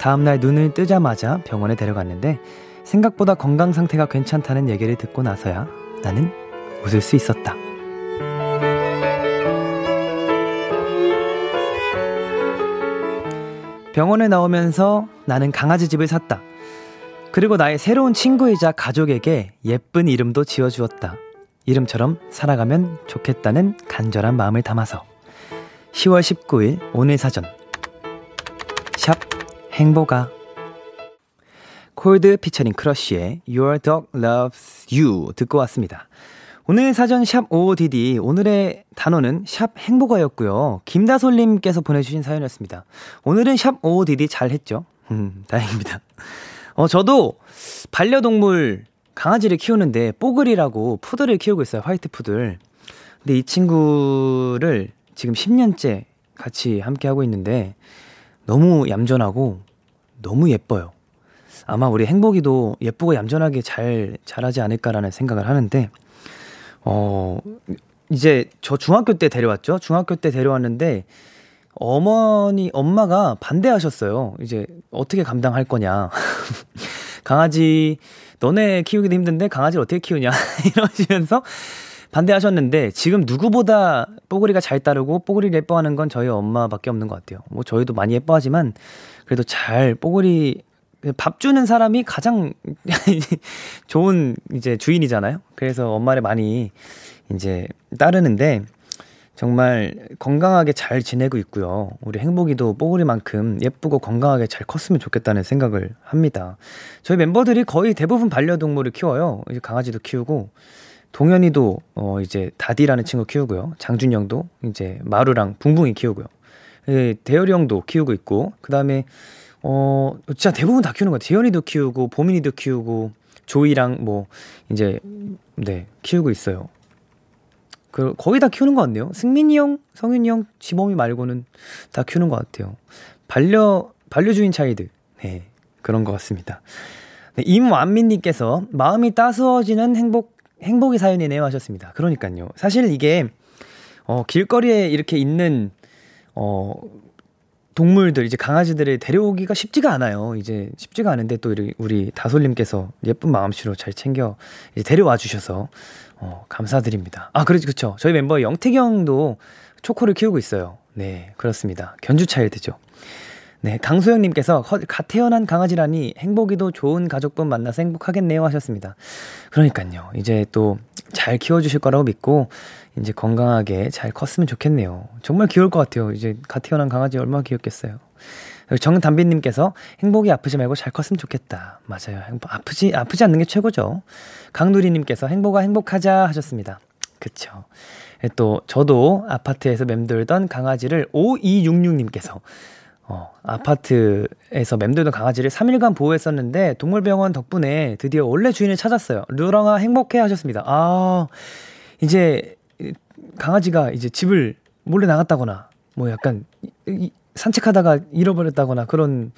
다음날 눈을 뜨자마자 병원에 데려갔는데 생각보다 건강 상태가 괜찮다는 얘기를 듣고 나서야 나는 웃을 수 있었다. 병원에 나오면서 나는 강아지 집을 샀다. 그리고 나의 새로운 친구이자 가족에게 예쁜 이름도 지어주었다. 이름처럼 살아가면 좋겠다는 간절한 마음을 담아서 10월 19일 오늘 사전 샵 행복아 콜드 피처링 크러쉬의 Your Dog Loves You 듣고 왔습니다. 오늘 사전 샵 55DD 오늘의 단어는 샵 행복아였고요. 김다솔님께서 보내주신 사연이었습니다. 오늘은 샵 55DD 잘 했죠? 음, 다행입니다. 어, 저도 반려동물 강아지를 키우는데 뽀글이라고 푸들을 키우고 있어요. 화이트 푸들. 근데 이 친구를 지금 10년째 같이 함께 하고 있는데 너무 얌전하고 너무 예뻐요. 아마 우리 행복이도 예쁘고 얌전하게 잘 자라지 않을까라는 생각을 하는데 어 이제 저 중학교 때 데려왔죠. 중학교 때 데려왔는데 어머니 엄마가 반대하셨어요. 이제 어떻게 감당할 거냐. [laughs] 강아지 너네 키우기도 힘든데 강아지를 어떻게 키우냐 [laughs] 이러시면서 반대하셨는데 지금 누구보다 뽀글이가 잘 따르고 뽀글이를 예뻐하는 건 저희 엄마밖에 없는 것 같아요. 뭐 저희도 많이 예뻐하지만 그래도 잘 뽀글이 밥 주는 사람이 가장 [laughs] 좋은 이제 주인이잖아요. 그래서 엄마를 많이 이제 따르는데 정말 건강하게 잘 지내고 있고요. 우리 행복이도 뽀글이만큼 예쁘고 건강하게 잘 컸으면 좋겠다는 생각을 합니다. 저희 멤버들이 거의 대부분 반려동물을 키워요. 이제 강아지도 키우고 동현이도 어 이제 다디라는 친구 키우고요. 장준영도 이제 마루랑 붕붕이 키우고요. 예, 대열이 형도 키우고 있고 그다음에 어 진짜 대부분 다 키우는 것 같아요. 재현이도 키우고 보민이도 키우고 조이랑 뭐 이제 네 키우고 있어요. 그 거의 다 키우는 것 같네요. 승민이 형, 성윤이 형, 지범이 말고는 다 키우는 것 같아요. 반려 반려주인 차이드 네 그런 것 같습니다. 네, 임완민님께서 마음이 따스워지는 행복 행복의 사연이네요 하셨습니다. 그러니까요. 사실 이게 어 길거리에 이렇게 있는 어 동물들 이제 강아지들을 데려오기가 쉽지가 않아요. 이제 쉽지가 않은데 또 우리, 다솔님께서 예쁜 마음씨로 잘 챙겨 이제 데려와 주셔서 어, 감사드립니다. 아, 그렇죠, 그렇죠. 저희 멤버 영태경도 초코를 키우고 있어요. 네, 그렇습니다. 견주 차일드죠. 네, 강소영님께서 갓 태어난 강아지라니 행복이도 좋은 가족분 만나서 행복하겠네요 하셨습니다. 그러니까요. 이제 또 잘 키워주실 거라고 믿고 이제 건강하게 잘 컸으면 좋겠네요. 정말 귀여울 것 같아요. 이제 갓 태어난 강아지 얼마나 귀엽겠어요. 정담비님께서 행복이 아프지 말고 잘 컸으면 좋겠다. 맞아요. 아프지, 아프지 않는 게 최고죠. 강누리님께서 행복아 행복하자 하셨습니다. 그쵸. 또, 저도 아파트에서 맴돌던 강아지를 5266님께서 어, 아파트에서 맴돌던 강아지를 3일간 보호했었는데 동물병원 덕분에 드디어 원래 주인을 찾았어요. 루랑아 행복해 하셨습니다. 아, 이제 강아지가 이제 집을 몰래 나갔다거나 뭐 약간 이, 산책하다가 잃어버렸다거나 그런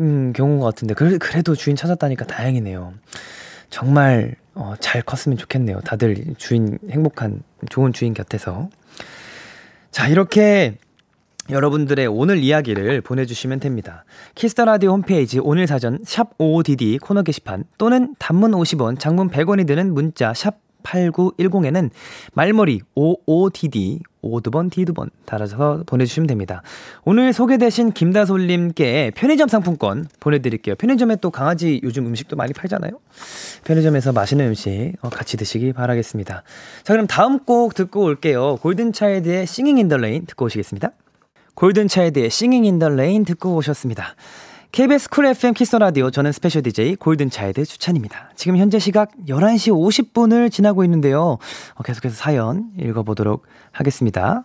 음, 경우인 것 같은데 그래, 그래도 주인 찾았다니까 다행이네요. 정말 어, 잘 컸으면 좋겠네요. 다들 주인 행복한 좋은 주인 곁에서 자 이렇게 여러분들의 오늘 이야기를 보내주시면 됩니다. 키스 더 라디오 홈페이지 오늘 사전 샵 55DD 코너 게시판 또는 단문 50원, 장문 100원이 드는 문자 샵 8910에는 말머리 OODD 오두번 디두번 달아서 보내주시면 됩니다. 오늘 소개되신 김다솔님께 편의점 상품권 보내드릴게요. 편의점에 또 강아지 요즘 음식도 많이 팔잖아요. 편의점에서 맛있는 음식 어, 같이 드시기 바라겠습니다. 자 그럼 다음 곡 듣고 올게요. 골든차일드의 Singing in the Rain 듣고 오시겠습니다. 골든차일드의 Singing in the Rain 듣고 오셨습니다. KBS 쿨 FM 키스 더 라디오 저는 스페셜 DJ 골든차일드 주찬입니다. 지금 현재 시각 11시 50분을 지나고 있는데요. 어, 계속해서 사연 읽어보도록 하겠습니다.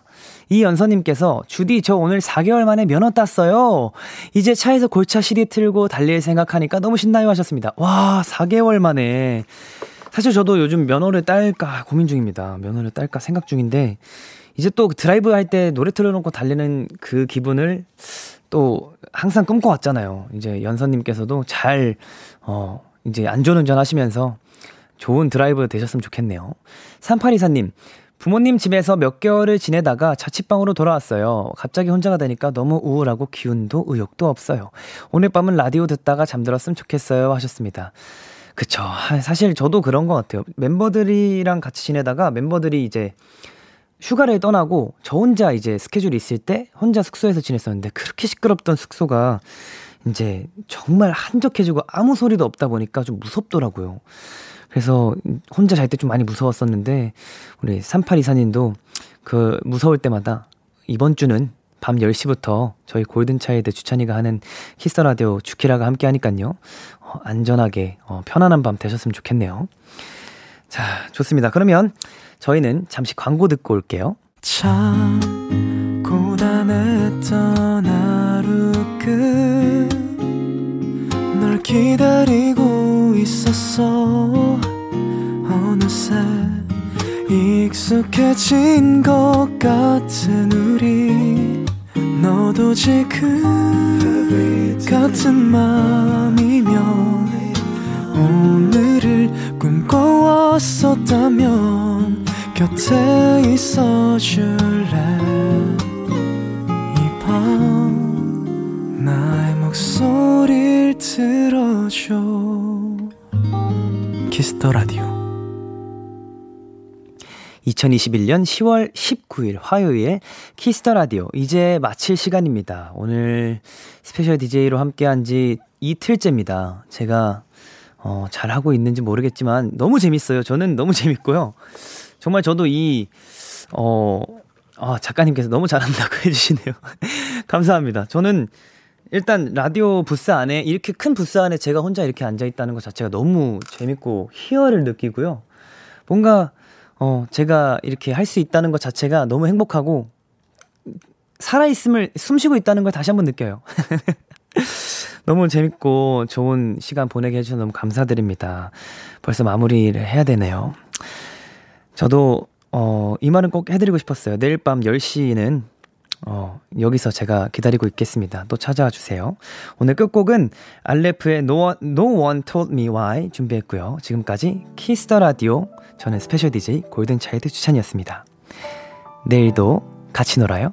이연서님께서 주디 저 오늘 4개월 만에 면허 땄어요. 이제 차에서 골차 CD 틀고 달릴 생각하니까 너무 신나요 하셨습니다. 와 4개월 만에 사실 저도 요즘 면허를 딸까 고민 중입니다. 면허를 딸까 생각 중인데 이제 또 드라이브 할 때 노래 틀어놓고 달리는 그 기분을 또 항상 꿈꿔왔잖아요. 이제 연서님께서도 잘, 어, 이제 안전운전 하시면서 좋은 드라이브 되셨으면 좋겠네요. 3824님, 부모님 집에서 몇 개월을 지내다가 자취방으로 돌아왔어요. 갑자기 혼자가 되니까 너무 우울하고 기운도 의욕도 없어요. 오늘 밤은 라디오 듣다가 잠들었으면 좋겠어요. 하셨습니다. 그쵸. 사실 저도 그런 것 같아요. 멤버들이랑 같이 지내다가 멤버들이 이제 휴가를 떠나고 저 혼자 이제 스케줄이 있을 때 혼자 숙소에서 지냈었는데 그렇게 시끄럽던 숙소가 이제 정말 한적해지고 아무 소리도 없다 보니까 좀 무섭더라고요. 그래서 혼자 잘 때 좀 많이 무서웠었는데 우리 3824님도 그 무서울 때마다 이번 주는 밤 10시부터 저희 골든차일드 주찬이가 하는 키스 라디오 주키라가 함께 하니까요. 어, 안전하게 어, 편안한 밤 되셨으면 좋겠네요. 자, 좋습니다. 그러면 저희는 잠시 광고 듣고 올게요. 참 고단했던 하루 끝널 기다리고 있었어 어느새 익숙해진 것 같은 우리 너도 지금 같은 맘이면 오늘을 꿈꿔왔었다면 곁에 있어 줄래 이 밤 나의 목소리를 들어줘 키스 더 라디오 2021년 10월 19일 화요일 키스 더 라디오 이제 마칠 시간입니다. 오늘 스페셜 DJ로 함께한 지 이틀째입니다. 제가 어, 잘하고 있는지 모르겠지만 너무 재밌어요. 저는 너무 [laughs] 재밌고요. 정말 저도 이, 어, 아, 작가님께서 너무 잘한다고 [laughs] 해주시네요. 감사합니다. 저는 일단 라디오 부스 안에 이렇게 큰 부스 안에 제가 혼자 이렇게 앉아 있다는 것 자체가 너무 재밌고 희열을 느끼고요. 뭔가 어 제가 이렇게 할 수 있다는 것 자체가 너무 행복하고 살아 있음을 숨쉬고 있다는 걸 다시 한번 느껴요. [laughs] [laughs] 너무 재밌고 좋은 시간 보내게 해주셔서 너무 감사드립니다. 벌써 마무리를 해야 되네요. 저도, 어, 이 말은 꼭 해드리고 싶었어요. 내일 밤 10시는, 어, 여기서 제가 기다리고 있겠습니다. 또 찾아와 주세요. 오늘 끝곡은 알레프의 No One, no One Told Me Why 준비했고요. 지금까지 키스 더 라디오, 저는 스페셜 DJ 골든차일드 주찬이었습니다. 내일도 같이 놀아요.